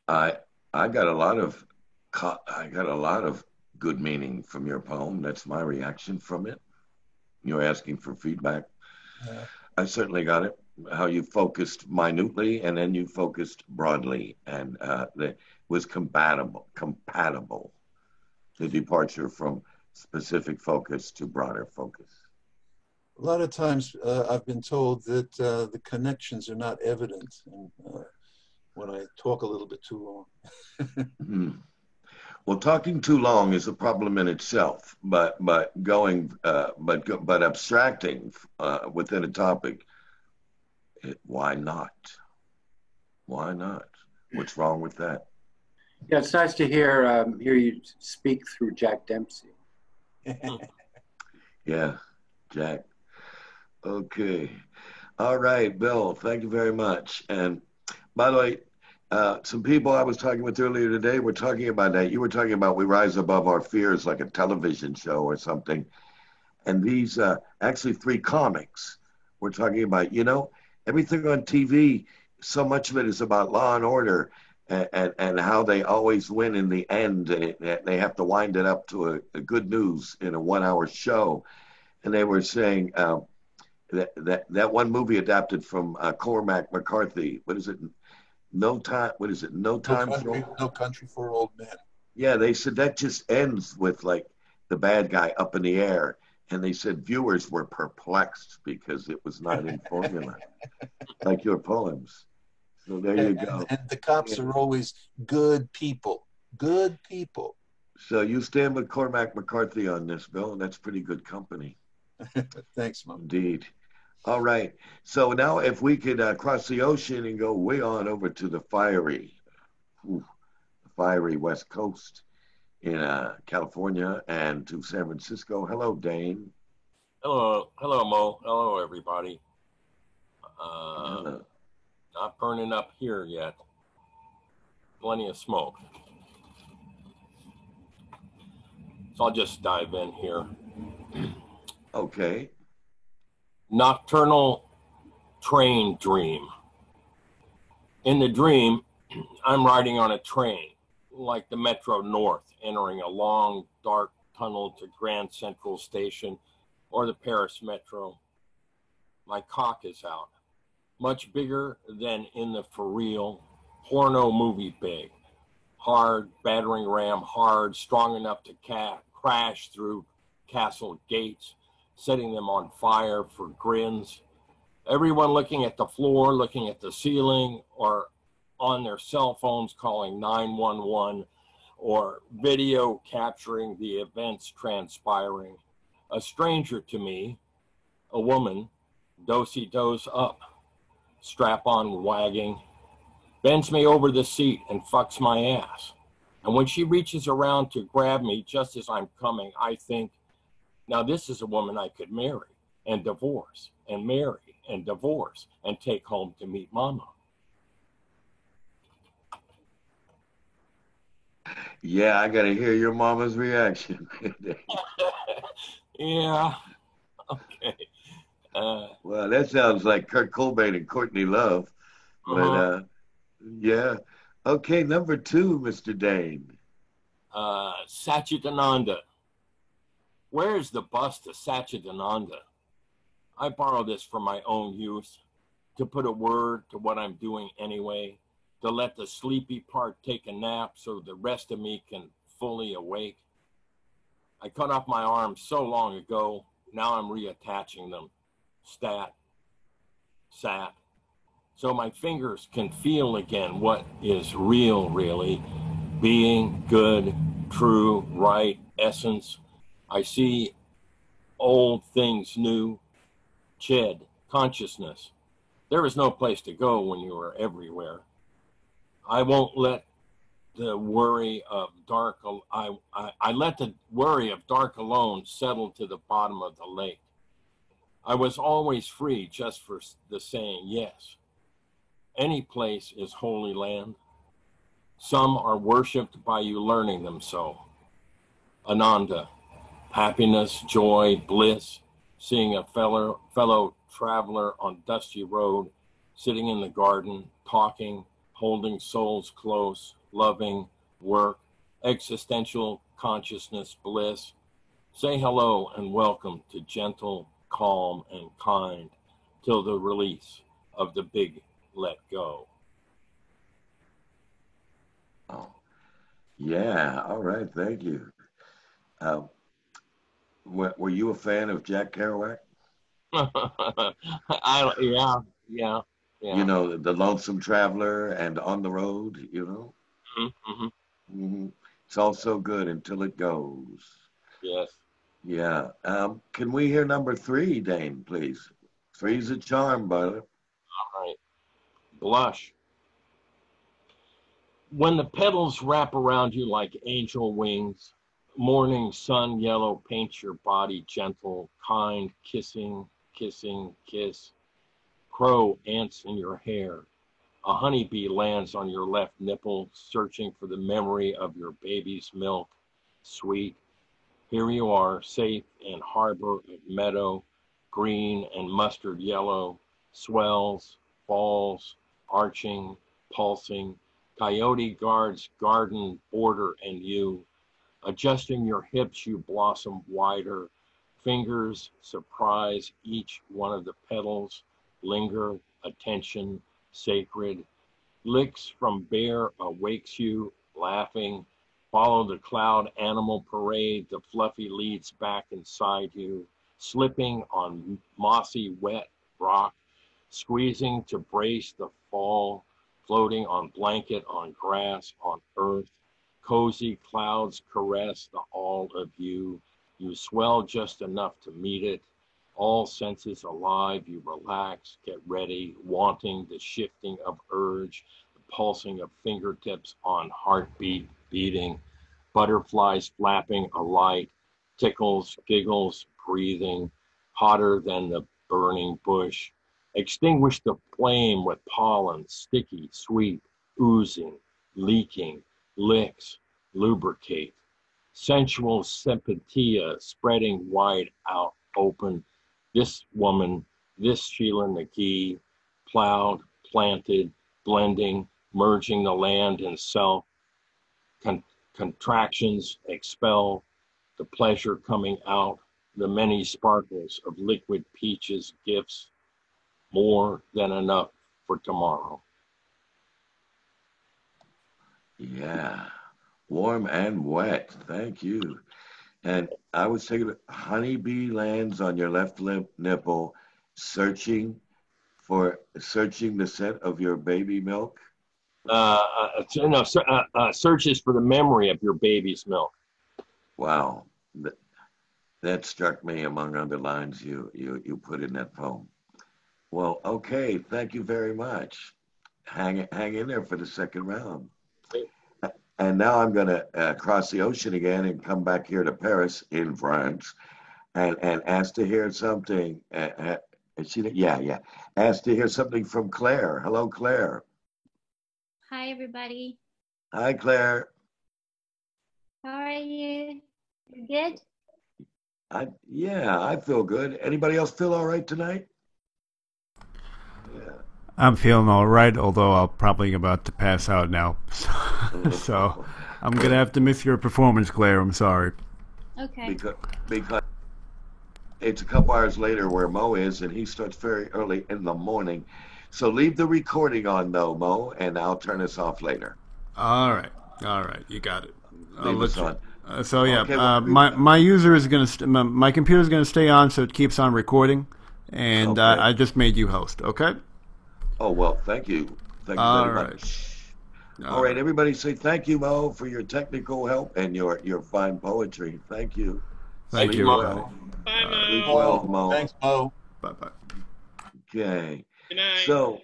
I I got a lot of I got a lot of good meaning from your poem. That's my reaction from it. You're asking for feedback. Yeah. I certainly got it how you focused minutely and then you focused broadly and uh, that was compatible compatible the departure from specific focus to broader focus a lot of times uh, i've been told that uh, the connections are not evident and, uh, when i talk a little bit too long hmm. well talking too long is a problem in itself but but going uh, but but abstracting uh, within a topic it, why not? Why not? What's wrong with that? Yeah, it's nice to hear um, hear you speak through Jack Dempsey. yeah, Jack. Okay. All right, Bill, thank you very much. And by the way, uh, some people I was talking with earlier today were talking about that. You were talking about We Rise Above Our Fears, like a television show or something. And these, uh, actually, three comics were talking about, you know, everything on TV, so much of it is about law and order and, and, and how they always win in the end. And they have to wind it up to a, a good news in a one hour show. And they were saying um, that, that, that one movie adapted from uh, Cormac McCarthy, what is it? No time, what is it? No time no country, for no country for old men. Yeah, they said that just ends with like the bad guy up in the air and they said viewers were perplexed because it was not in formula, like your poems. So there you go. And, and the cops yeah. are always good people, good people. So you stand with Cormac McCarthy on this, Bill, and that's pretty good company. Thanks, Mom. Indeed. All right. So now, if we could uh, cross the ocean and go way on over to the fiery, the fiery West Coast in uh, California and to San Francisco. Hello, Dane. Hello, hello, Mo. Hello, everybody. Uh. Not burning up here yet. Plenty of smoke. So I'll just dive in here. Okay. Nocturnal train dream. In the dream, I'm riding on a train like the Metro North entering a long, dark tunnel to Grand Central Station or the Paris Metro. My cock is out, much bigger than in the for real porno movie big. Hard, battering ram hard, strong enough to ca- crash through castle gates, setting them on fire for grins. Everyone looking at the floor, looking at the ceiling, or on their cell phones calling 911 or video capturing the events transpiring. A stranger to me, a woman, dosey dose up, strap on wagging, bends me over the seat and fucks my ass. And when she reaches around to grab me just as I'm coming, I think, now this is a woman I could marry and divorce and marry and divorce and take home to meet mama. Yeah, I got to hear your mama's reaction. yeah. Okay. Uh, well, that sounds like Kurt Cobain and Courtney Love. But uh-huh. uh, yeah. Okay, number two, Mr. Dane. Uh, Satchidananda. Where is the bust of Satchidananda? I borrow this for my own use, to put a word to what I'm doing anyway, to let the sleepy part take a nap so the rest of me can fully awake. I cut off my arms so long ago, now I'm reattaching them. Stat, sat. So my fingers can feel again what is real, really. Being, good, true, right, essence. I see old things new. Chit, consciousness. There is no place to go when you are everywhere. I won't let the worry of dark, I, I, I let the worry of dark alone settle to the bottom of the lake. I was always free just for the saying yes. Any place is holy land. Some are worshipped by you learning them so. Ananda, happiness, joy, bliss, seeing a fellow, fellow traveler on dusty road, sitting in the garden, talking, holding souls close, loving, work, existential consciousness, bliss. Say hello and welcome to gentle, calm, and kind till the release of the big let go. Oh, yeah. All right. Thank you. Um, were, were you a fan of Jack Kerouac? I yeah yeah yeah. You know, the Lonesome Traveler and On the Road. You know. Mm-hmm. hmm It's all so good until it goes. Yes. Yeah. Um, can we hear number three, Dane, please? Three's a charm, brother. All right. Blush. When the petals wrap around you like angel wings, morning sun yellow paints your body gentle, kind, kissing, kissing, kiss. Crow ants in your hair. A honeybee lands on your left nipple, searching for the memory of your baby's milk. Sweet. Here you are, safe in harbor of meadow, green and mustard yellow, swells, falls, arching, pulsing. Coyote guards garden border and you. Adjusting your hips, you blossom wider. Fingers surprise each one of the petals. Linger, attention, sacred. Licks from bear awakes you, laughing. Follow the cloud animal parade. The fluffy leads back inside you, slipping on mossy, wet rock, squeezing to brace the fall, floating on blanket, on grass, on earth. Cozy clouds caress the all of you. You swell just enough to meet it. All senses alive, you relax, get ready, wanting the shifting of urge, the pulsing of fingertips on heartbeat beating, butterflies flapping alight, tickles, giggles, breathing, hotter than the burning bush. Extinguish the flame with pollen, sticky, sweet, oozing, leaking, licks, lubricate. Sensual sympathia spreading wide out, open. This woman, this Sheila McGee, plowed, planted, blending, merging the land and self. Con- contractions expel, the pleasure coming out, the many sparkles of liquid peaches, gifts, more than enough for tomorrow. Yeah. Warm and wet. Thank you. And I was thinking, honeybee lands on your left lip nipple, searching for searching the scent of your baby milk. Uh, uh, no, uh, uh, searches for the memory of your baby's milk. Wow, that, that struck me among other lines you you you put in that poem. Well, okay, thank you very much. Hang hang in there for the second round. And now I'm going to uh, cross the ocean again and come back here to Paris in France, and and ask to hear something. Uh, uh, she, yeah, yeah. Ask to hear something from Claire. Hello, Claire. Hi, everybody. Hi, Claire. How are you? You good? I yeah, I feel good. Anybody else feel all right tonight? Yeah. I'm feeling all right, although I'm probably about to pass out now. so, I'm gonna have to miss your performance, Claire. I'm sorry. Okay. because because it's a couple hours later where Mo is, and he starts very early in the morning. So leave the recording on though, Mo, and I'll turn us off later. All right, all right, you got it. I'll Leave let us on. Uh, so yeah, Okay, uh, my my user is gonna st- my, my computer is gonna stay on, so it keeps on recording, and uh, Okay. I just made you host. Okay. Oh well, thank you, thank you All very right. much. All All right, uh, everybody, say thank you, Mo, for your technical help and your your fine poetry. Thank you. Thank Sleep you, well. everybody. Bye, Mo. Sleep well, Mo. Thanks, Mo. Bye bye. Okay. Good night. So,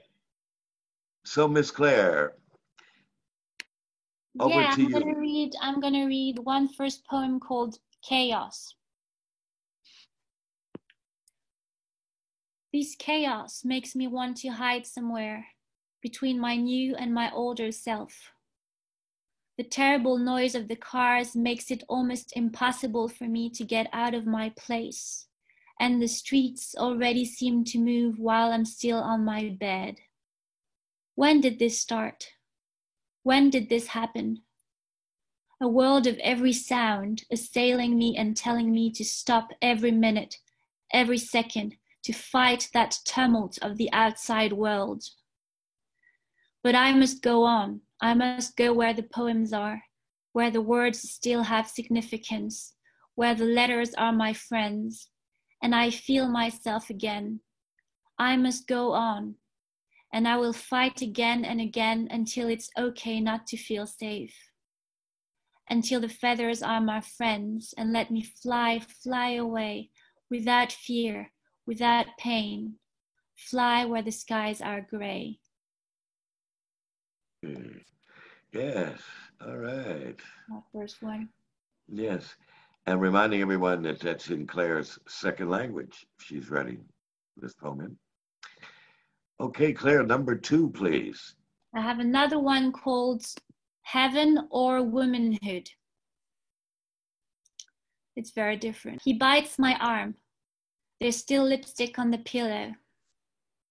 so Miss Claire, over yeah, to I'm you. gonna read. I'm gonna read one first poem called "Chaos." This chaos makes me want to hide somewhere between my new and my older self. The terrible noise of the cars makes it almost impossible for me to get out of my place, and the streets already seem to move while I'm still on my bed. When did this start? When did this happen? A world of every sound assailing me and telling me to stop every minute, every second, to fight that tumult of the outside world. But I must go on. I must go where the poems are, where the words still have significance, where the letters are my friends, and I feel myself again. I must go on, and I will fight again and again until it's okay not to feel safe. Until the feathers are my friends and let me fly, fly away without fear, without pain. Fly where the skies are gray. Mm. Yes. All right. My first one. Yes. And reminding everyone that that's in Claire's second language. if She's ready this poem. in. Okay, Claire, number two, please. I have another one called Heaven or Womanhood. It's very different. He bites my arm. There's still lipstick on the pillow.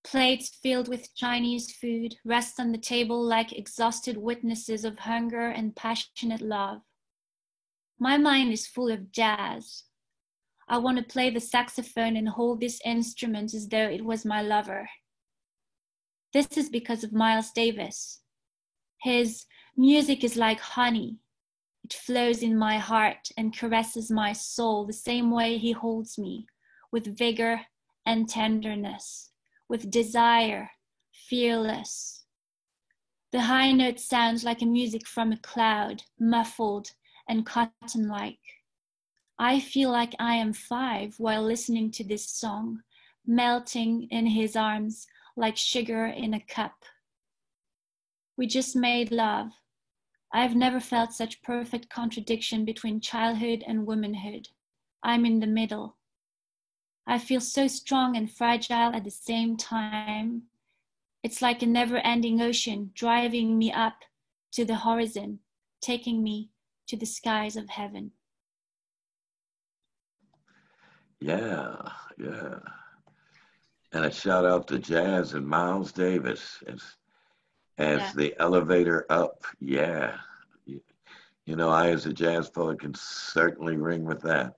Plates filled with Chinese food rest on the table like exhausted witnesses of hunger and passionate love. My mind is full of jazz. I want to play the saxophone and hold this instrument as though it was my lover. This is because of Miles Davis. His music is like honey. It flows in my heart and caresses my soul the same way he holds me, with vigor and tenderness, with desire, fearless. The high note sounds like a music from a cloud, muffled and cotton like. I feel like I am five while listening to this song, melting in his arms like sugar in a cup. We just made love. I've never felt such perfect contradiction between childhood and womanhood. I'm in the middle. I feel so strong and fragile at the same time. It's like a never ending ocean driving me up to the horizon, taking me to the skies of heaven. Yeah, yeah. And a shout out to Jazz and Miles Davis as as Yeah. the elevator up. Yeah. You, know, I as a jazz poet can certainly ring with that.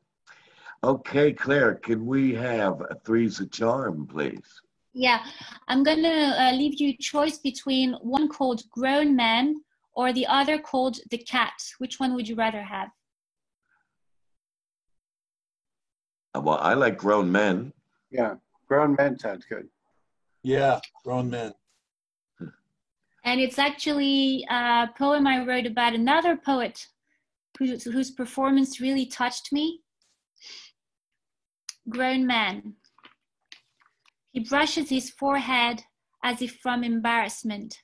Okay, Claire, can we have a three's a charm, please? Yeah, I'm gonna uh, leave you choice between one called Grown Man or the other called The Cat. Which one would you rather have? Uh, Well, I like grown men. Yeah, grown men sounds good. Yeah, grown men. And it's actually a poem I wrote about another poet whose, whose performance really touched me. Grown Man. He brushes his forehead as if from embarrassment,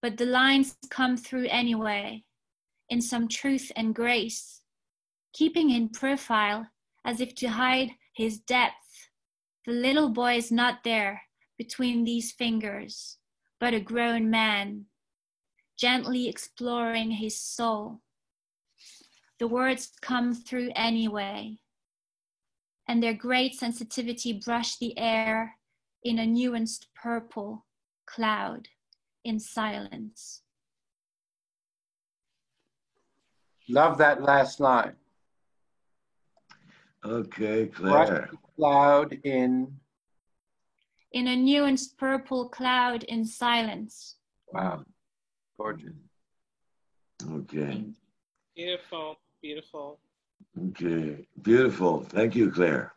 but the lines come through anyway, in some truth and grace, keeping in profile as if to hide his depth. The little boy is not there between these fingers, but a grown man, gently exploring his soul. The words come through anyway, and their great sensitivity brush the air in a nuanced purple cloud in silence. Love that last line. Okay, Rush Claire. cloud in. In a nuanced purple cloud in silence. Wow. Gorgeous. Okay. Beautiful, beautiful. Okay. Beautiful. Thank you, Claire.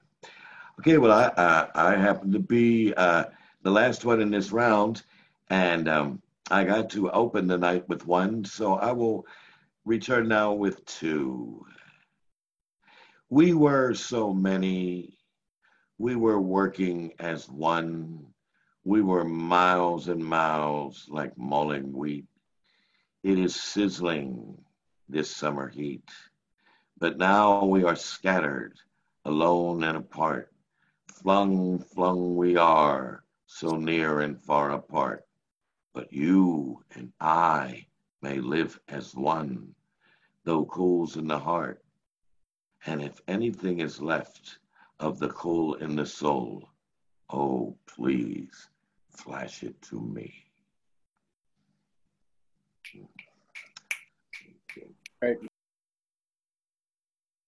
Okay. Well, I uh, I happen to be uh, the last one in this round, and um, I got to open the night with one, so I will return now with two. We were so many. We were working as one. We were miles and miles like mulling wheat. It is sizzling this summer heat. But now we are scattered, alone and apart. Flung, flung we are, so near and far apart. But you and I may live as one, though cool's in the heart. And if anything is left of the cool in the soul, oh, please flash it to me.